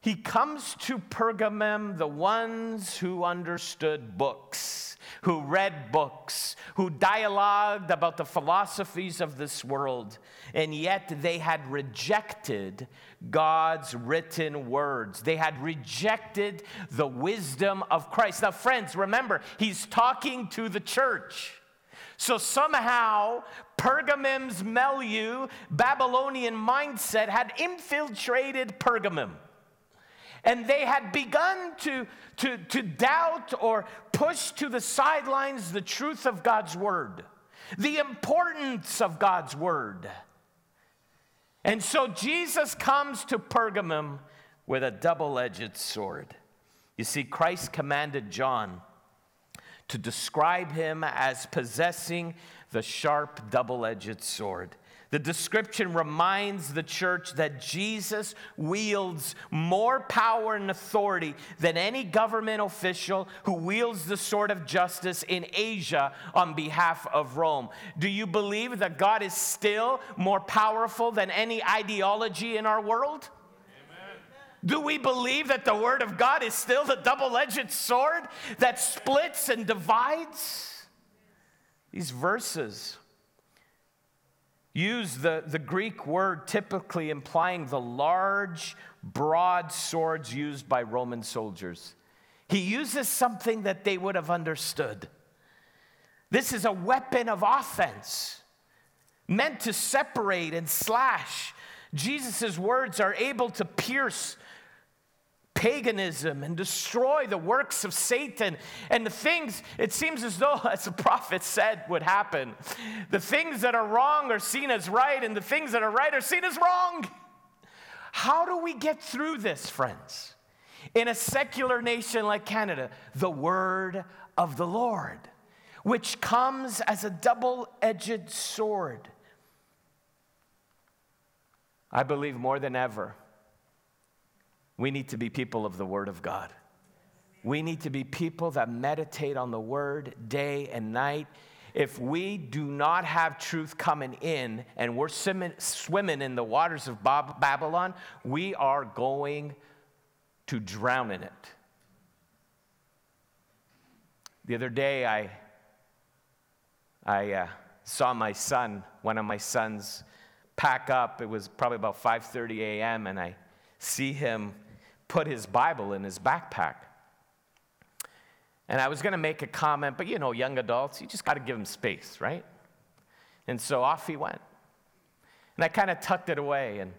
he comes to Pergamum, the ones who understood books who read books, who dialogued about the philosophies of this world, and yet they had rejected God's written words. They had rejected the wisdom of Christ. Now, friends, remember, he's talking to the church. So somehow, Pergamum's milieu, Babylonian mindset, had infiltrated Pergamum. And they had begun to, to, to doubt or push to the sidelines the truth of God's word, the importance of God's word. And so Jesus comes to Pergamum with a double edged sword. You see, Christ commanded John to describe him as possessing the sharp double edged sword. The description reminds the church that Jesus wields more power and authority than any government official who wields the sword of justice in Asia on behalf of Rome. Do you believe that God is still more powerful than any ideology in our world? Do we believe that the Word of God is still the double edged sword that splits and divides? These verses use the, the Greek word typically implying the large, broad swords used by Roman soldiers. He uses something that they would have understood. This is a weapon of offense meant to separate and slash. Jesus' words are able to pierce paganism and destroy the works of Satan and the things, it seems as though, as the prophet said, would happen. The things that are wrong are seen as right, and the things that are right are seen as wrong. How do we get through this, friends? In a secular nation like Canada, the word of the Lord, which comes as a double edged sword. I believe more than ever we need to be people of the Word of God. We need to be people that meditate on the Word day and night. If we do not have truth coming in and we're swimming in the waters of Babylon, we are going to drown in it. The other day, I, I uh, saw my son, one of my sons, pack up. It was probably about 5:30 a.m., and I see him put his Bible in his backpack. And I was going to make a comment, but you know, young adults, you just got to give them space, right? And so off he went. And I kind of tucked it away, and,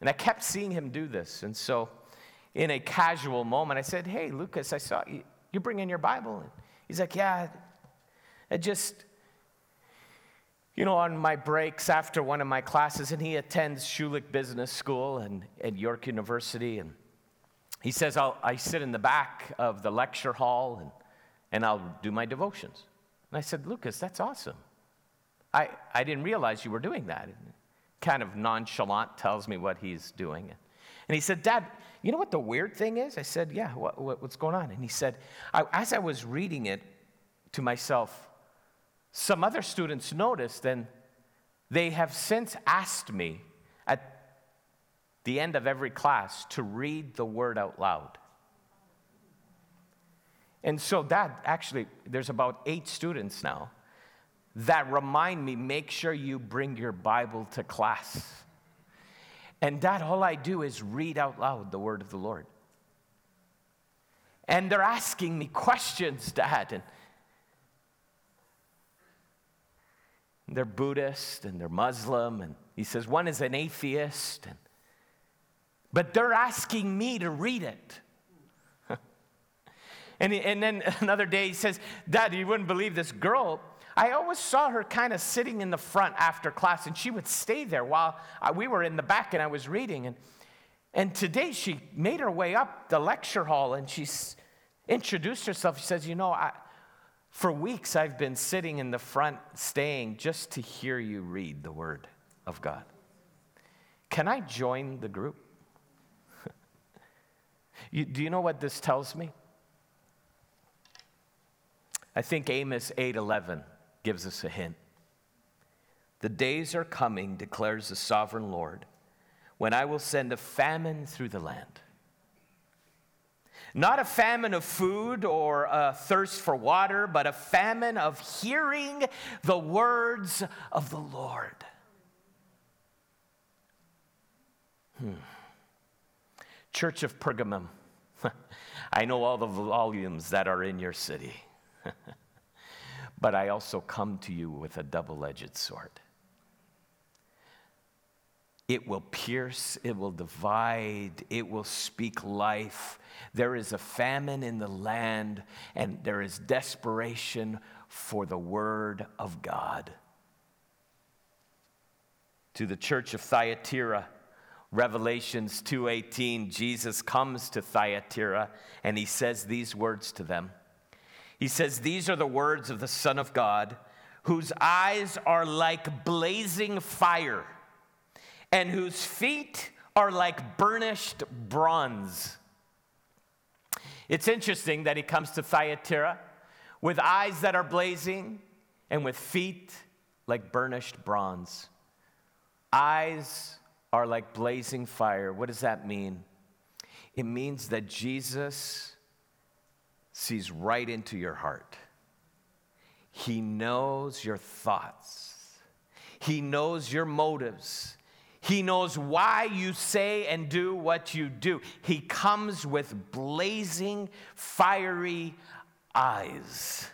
and I kept seeing him do this. And so, in a casual moment, I said, Hey, Lucas, I saw you, you bring in your Bible. And he's like, Yeah, I just, you know, on my breaks after one of my classes, and he attends Schulich Business School and at York University. And he says, I sit in the back of the lecture hall and, and I'll do my devotions. And I said, Lucas, that's awesome. I, I didn't realize you were doing that. And kind of nonchalant tells me what he's doing. And he said, Dad, you know what the weird thing is? I said, Yeah, what, what, what's going on? And he said, I, As I was reading it to myself, some other students noticed and they have since asked me the end of every class to read the word out loud. And so, that actually, there's about eight students now that remind me make sure you bring your Bible to class. And that all I do is read out loud the word of the Lord. And they're asking me questions, Dad. And they're Buddhist and they're Muslim. And he says one is an atheist. And, but they're asking me to read it. and, and then another day he says, Dad, you wouldn't believe this girl I always saw her kind of sitting in the front after class, and she would stay there while we were in the back and I was reading. And, and today she made her way up the lecture hall and she introduced herself. She says, You know, I, for weeks I've been sitting in the front, staying just to hear you read the Word of God. Can I join the group? You, do you know what this tells me? I think Amos 8:11 gives us a hint. The days are coming, declares the sovereign Lord, when I will send a famine through the land. Not a famine of food or a thirst for water, but a famine of hearing the words of the Lord. Hmm. Church of Pergamum, I know all the volumes that are in your city. but I also come to you with a double edged sword. It will pierce, it will divide, it will speak life. There is a famine in the land, and there is desperation for the word of God. To the church of Thyatira, Revelations 2:18 Jesus comes to Thyatira and he says these words to them he says, These are the words of the Son of God, whose eyes are like blazing fire, and whose feet are like burnished bronze. It's interesting that he comes to Thyatira with eyes that are blazing and with feet like burnished bronze. Eyes are like blazing fire. What does that mean? It means that Jesus sees right into your heart. He knows your thoughts, He knows your motives. He knows why you say and do what you do. He comes with blazing, fiery eyes.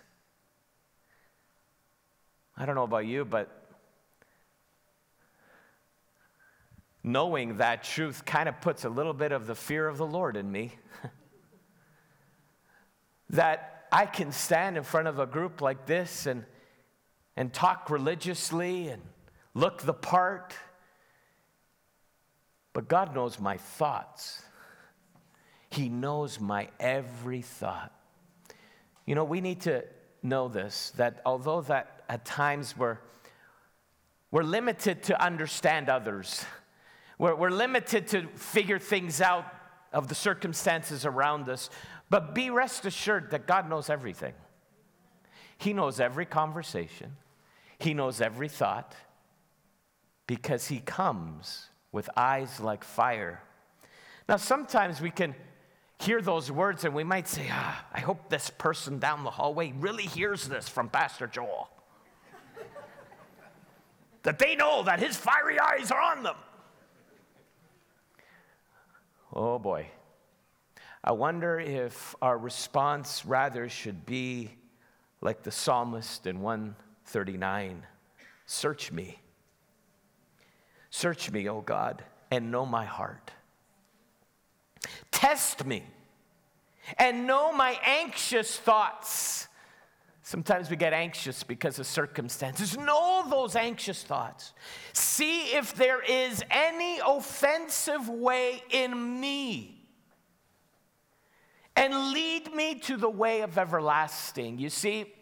I don't know about you, but knowing that truth kind of puts a little bit of the fear of the Lord in me. that I can stand in front of a group like this and, and talk religiously and look the part. But God knows my thoughts. He knows my every thought. You know, we need to know this that although that at times we're, we're limited to understand others, we're, we're limited to figure things out of the circumstances around us, but be rest assured that God knows everything. He knows every conversation, He knows every thought, because He comes with eyes like fire. Now, sometimes we can hear those words and we might say, ah, I hope this person down the hallway really hears this from Pastor Joel. that they know that his fiery eyes are on them. Oh boy. I wonder if our response rather should be like the psalmist in 139 Search me. Search me, O God, and know my heart. Test me and know my anxious thoughts. Sometimes we get anxious because of circumstances. Know those anxious thoughts. See if there is any offensive way in me and lead me to the way of everlasting. You see,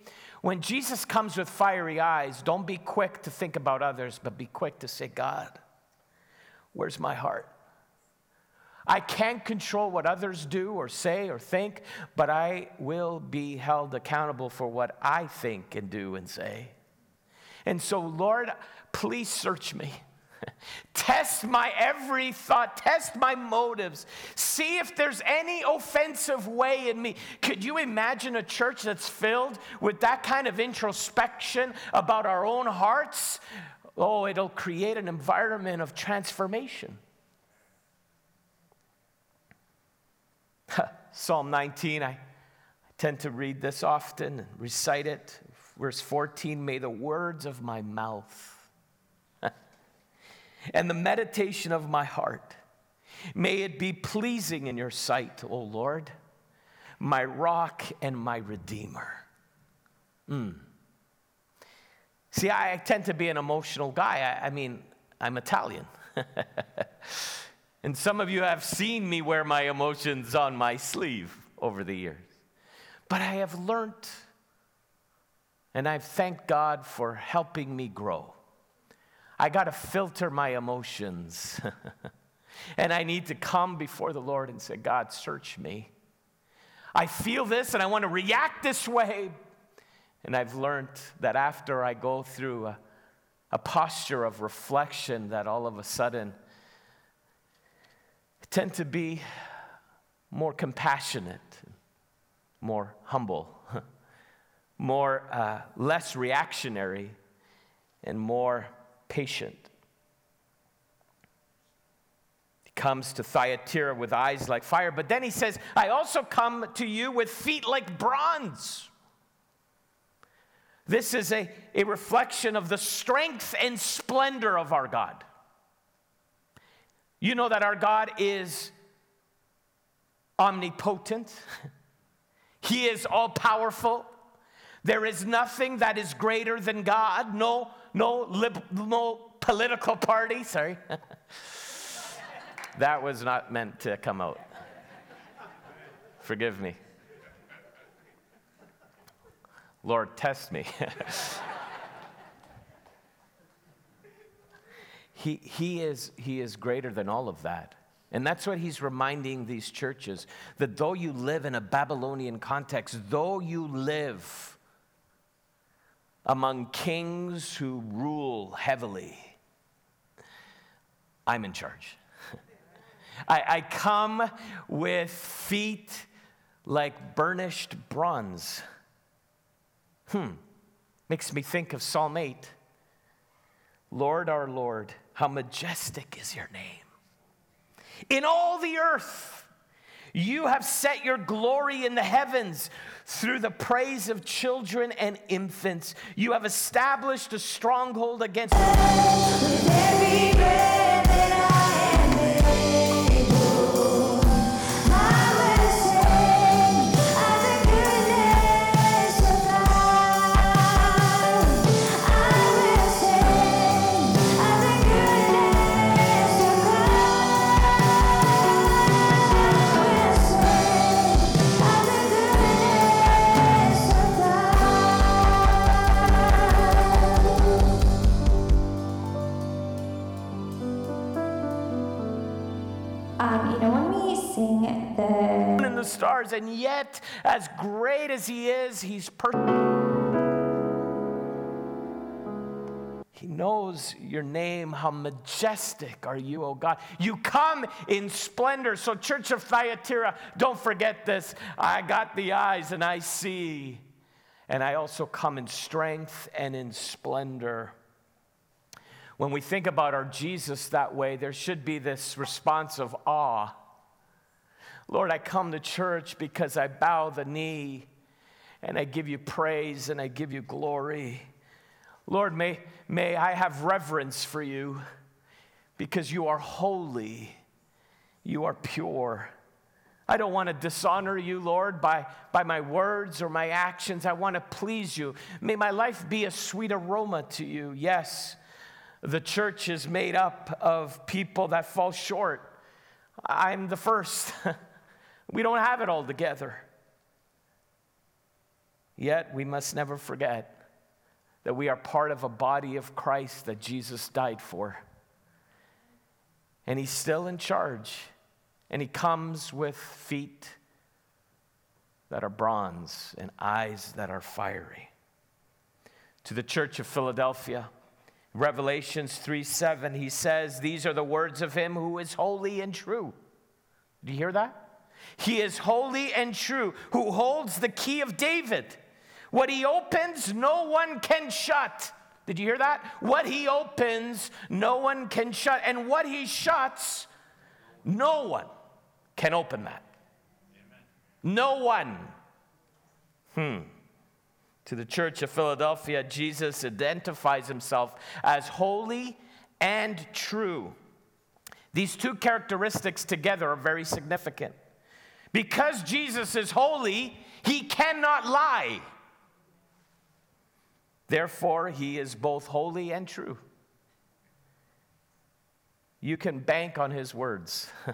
when Jesus comes with fiery eyes, don't be quick to think about others, but be quick to say, God, where's my heart? I can't control what others do or say or think, but I will be held accountable for what I think and do and say. And so, Lord, please search me. Test my every thought, test my motives, see if there's any offensive way in me. Could you imagine a church that's filled with that kind of introspection about our own hearts? Oh, it'll create an environment of transformation. Psalm 19, I tend to read this often and recite it. Verse 14, may the words of my mouth and the meditation of my heart, may it be pleasing in your sight, O Lord, my rock and my redeemer. Mm. See, I tend to be an emotional guy. I, I mean, I'm Italian. and some of you have seen me wear my emotions on my sleeve over the years. But I have learned, and I've thanked God for helping me grow. I got to filter my emotions. and I need to come before the Lord and say, God, search me. I feel this and I want to react this way. And I've learned that after I go through a, a posture of reflection, that all of a sudden tend to be more compassionate, more humble, more uh, less reactionary, and more patient. He comes to Thyatira with eyes like fire, but then he says, I also come to you with feet like bronze. This is a, a reflection of the strength and splendor of our God. You know that our God is omnipotent, He is all powerful. There is nothing that is greater than God. No, no, lib- no political party. Sorry. that was not meant to come out. Forgive me. Lord, test me. he, he, is, he is greater than all of that. And that's what he's reminding these churches that though you live in a Babylonian context, though you live among kings who rule heavily, I'm in charge. I, I come with feet like burnished bronze. Hmm, makes me think of Psalm 8. Lord, our Lord, how majestic is your name. In all the earth, you have set your glory in the heavens through the praise of children and infants. You have established a stronghold against. The stars, and yet, as great as he is, he's perfect. He knows your name. How majestic are you, O God? You come in splendor. So, Church of Thyatira, don't forget this. I got the eyes and I see. And I also come in strength and in splendor. When we think about our Jesus that way, there should be this response of awe. Lord, I come to church because I bow the knee and I give you praise and I give you glory. Lord, may, may I have reverence for you because you are holy, you are pure. I don't want to dishonor you, Lord, by, by my words or my actions. I want to please you. May my life be a sweet aroma to you. Yes, the church is made up of people that fall short. I'm the first. we don't have it all together. Yet we must never forget that we are part of a body of Christ that Jesus died for. And he's still in charge. And he comes with feet that are bronze and eyes that are fiery. To the church of Philadelphia, Revelations 3 7, he says, These are the words of him who is holy and true. Do you hear that? He is holy and true, who holds the key of David. What he opens, no one can shut. Did you hear that? What he opens, no one can shut. And what he shuts, no one can open that. No one. Hmm. To the church of Philadelphia, Jesus identifies himself as holy and true. These two characteristics together are very significant. Because Jesus is holy, he cannot lie. Therefore, he is both holy and true. You can bank on his words.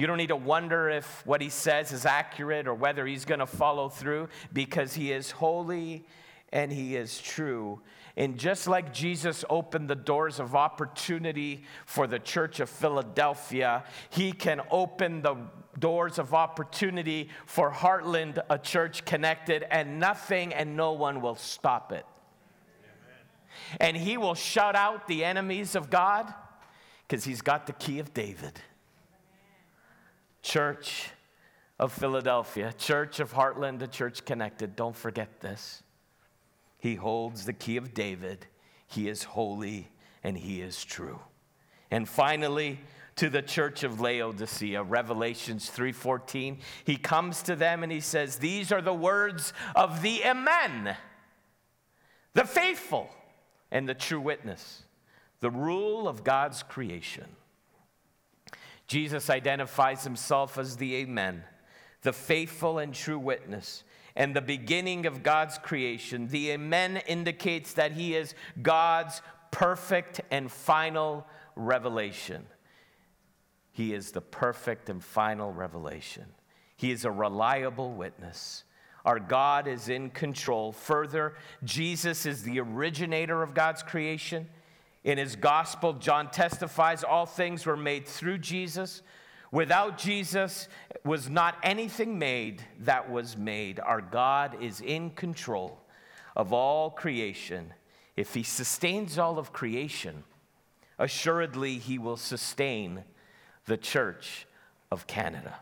You don't need to wonder if what he says is accurate or whether he's going to follow through because he is holy and he is true. And just like Jesus opened the doors of opportunity for the church of Philadelphia, he can open the doors of opportunity for Heartland, a church connected, and nothing and no one will stop it. And he will shut out the enemies of God because he's got the key of David. Church of Philadelphia, Church of Heartland, the church connected, don't forget this. He holds the key of David. He is holy and he is true. And finally, to the church of Laodicea, Revelations 3:14, he comes to them and he says, "These are the words of the Amen, the faithful and the true witness, the rule of God's creation." Jesus identifies himself as the Amen, the faithful and true witness, and the beginning of God's creation. The Amen indicates that he is God's perfect and final revelation. He is the perfect and final revelation. He is a reliable witness. Our God is in control. Further, Jesus is the originator of God's creation. In his gospel, John testifies all things were made through Jesus. Without Jesus was not anything made that was made. Our God is in control of all creation. If he sustains all of creation, assuredly he will sustain the Church of Canada.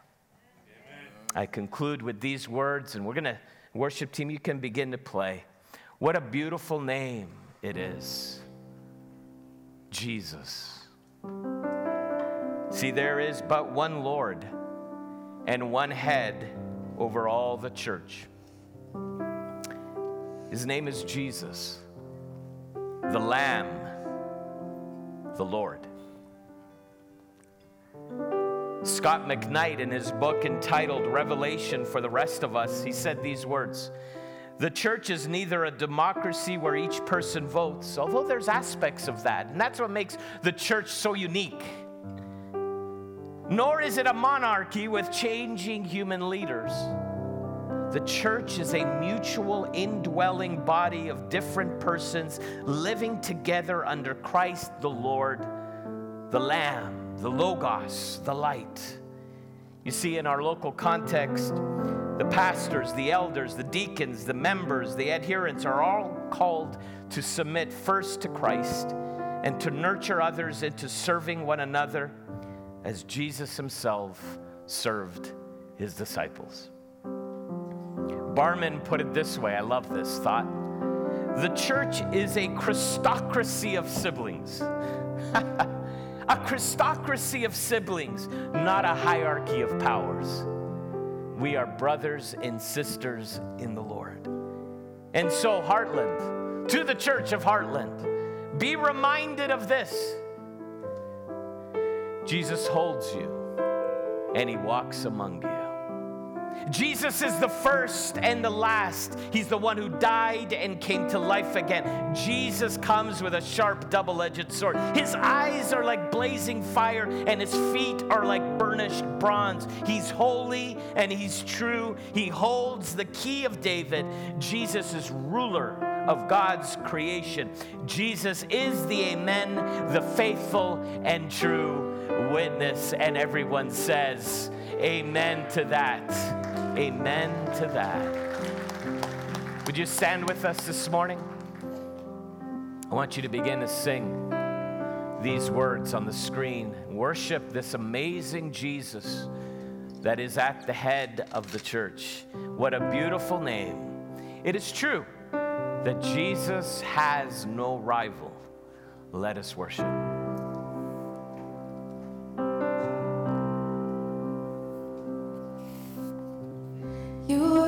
Amen. I conclude with these words, and we're going to, worship team, you can begin to play. What a beautiful name it is. Jesus. See, there is but one Lord and one head over all the church. His name is Jesus, the Lamb, the Lord. Scot McKnight, in his book entitled Revelation for the Rest of Us, he said these words the church is neither a democracy where each person votes, although there's aspects of that, and that's what makes the church so unique. Nor is it a monarchy with changing human leaders. The church is a mutual indwelling body of different persons living together under Christ the Lord, the Lamb, the Logos, the light. You see, in our local context, the pastors, the elders, the deacons, the members, the adherents are all called to submit first to Christ and to nurture others into serving one another as Jesus himself served his disciples. Barman put it this way I love this thought. The church is a Christocracy of siblings. a Christocracy of siblings, not a hierarchy of powers. We are brothers and sisters in the Lord. And so, Heartland, to the church of Heartland, be reminded of this Jesus holds you and he walks among you. Jesus is the first and the last. He's the one who died and came to life again. Jesus comes with a sharp double edged sword. His eyes are like blazing fire, and his feet are like burnished bronze. He's holy and he's true. He holds the key of David. Jesus is ruler of God's creation. Jesus is the Amen, the faithful and true witness. And everyone says, Amen to that. Amen to that. Would you stand with us this morning? I want you to begin to sing these words on the screen. Worship this amazing Jesus that is at the head of the church. What a beautiful name. It is true that Jesus has no rival. Let us worship. You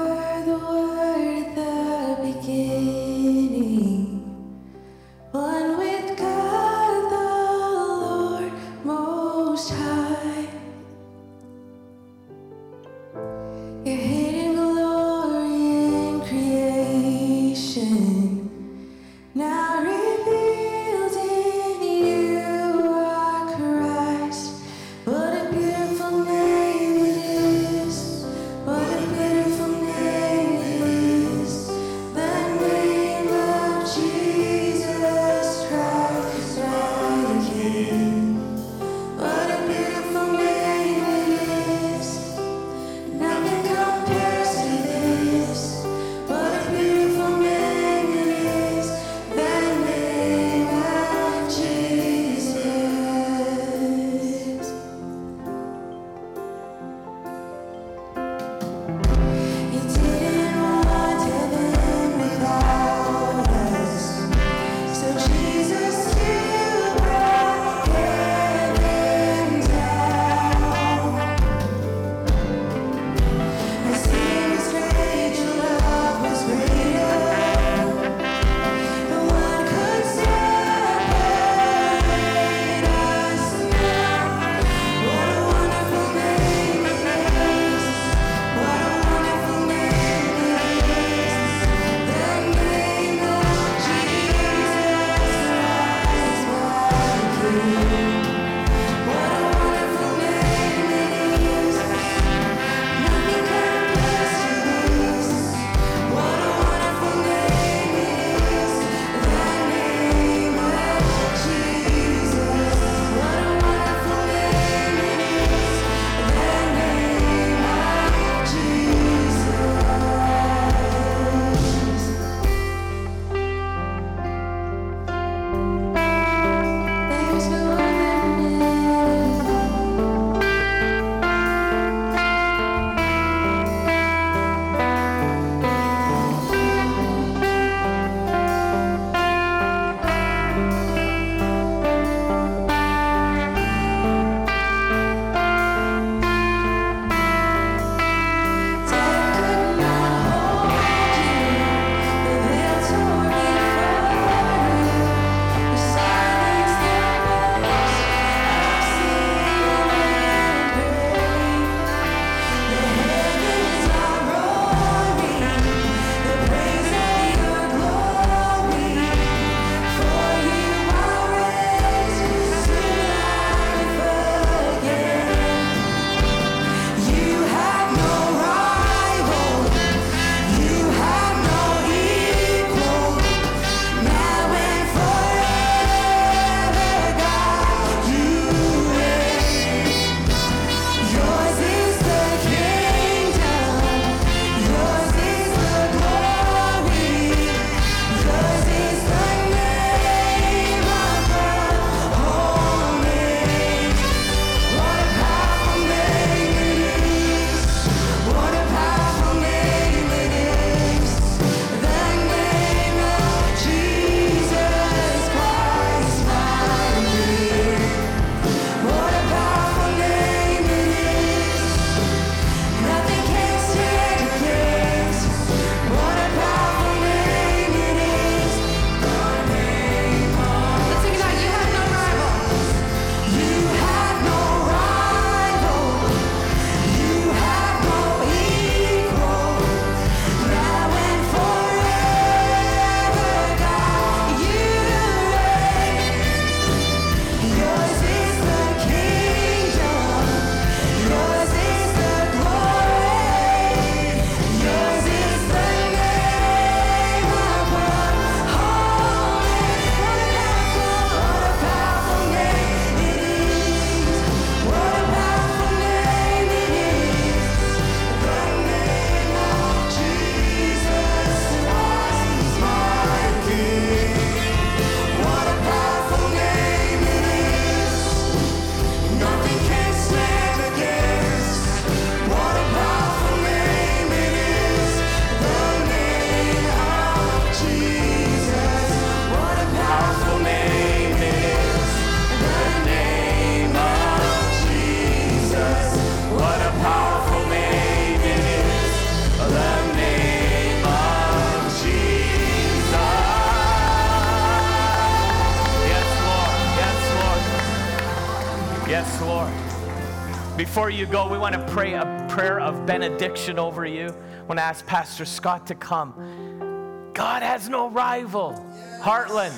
Before you go, we want to pray a prayer of benediction over you. I want to ask Pastor Scott to come. God has no rival. Heartland,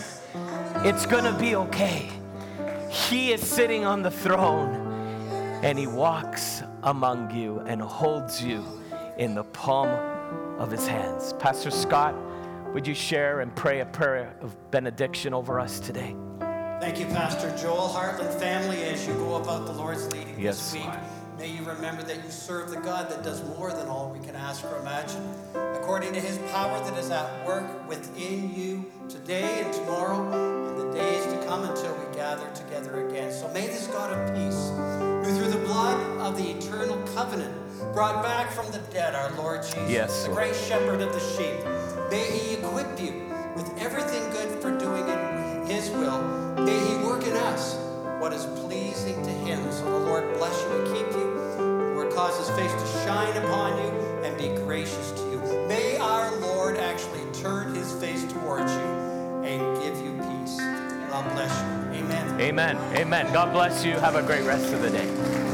it's going to be okay. He is sitting on the throne and he walks among you and holds you in the palm of his hands. Pastor Scott, would you share and pray a prayer of benediction over us today? Thank you, Pastor Joel. Heartland family, as you go about the Lord's leading Yes, this week. May you remember that you serve the God that does more than all we can ask or imagine. According to his power that is at work within you today and tomorrow and the days to come until we gather together again. So may this God of peace, who through the blood of the eternal covenant brought back from the dead our Lord Jesus, Yes, the great shepherd of the sheep, may he equip you with everything good for doing in his will. May he work in us what is pleasing to him. So the Lord bless you and keep you. Cause his face to shine upon you and be gracious to you. May our Lord actually turn his face towards you and give you peace. God bless you. Amen. Amen. Amen. God bless you. Have a great rest of the day.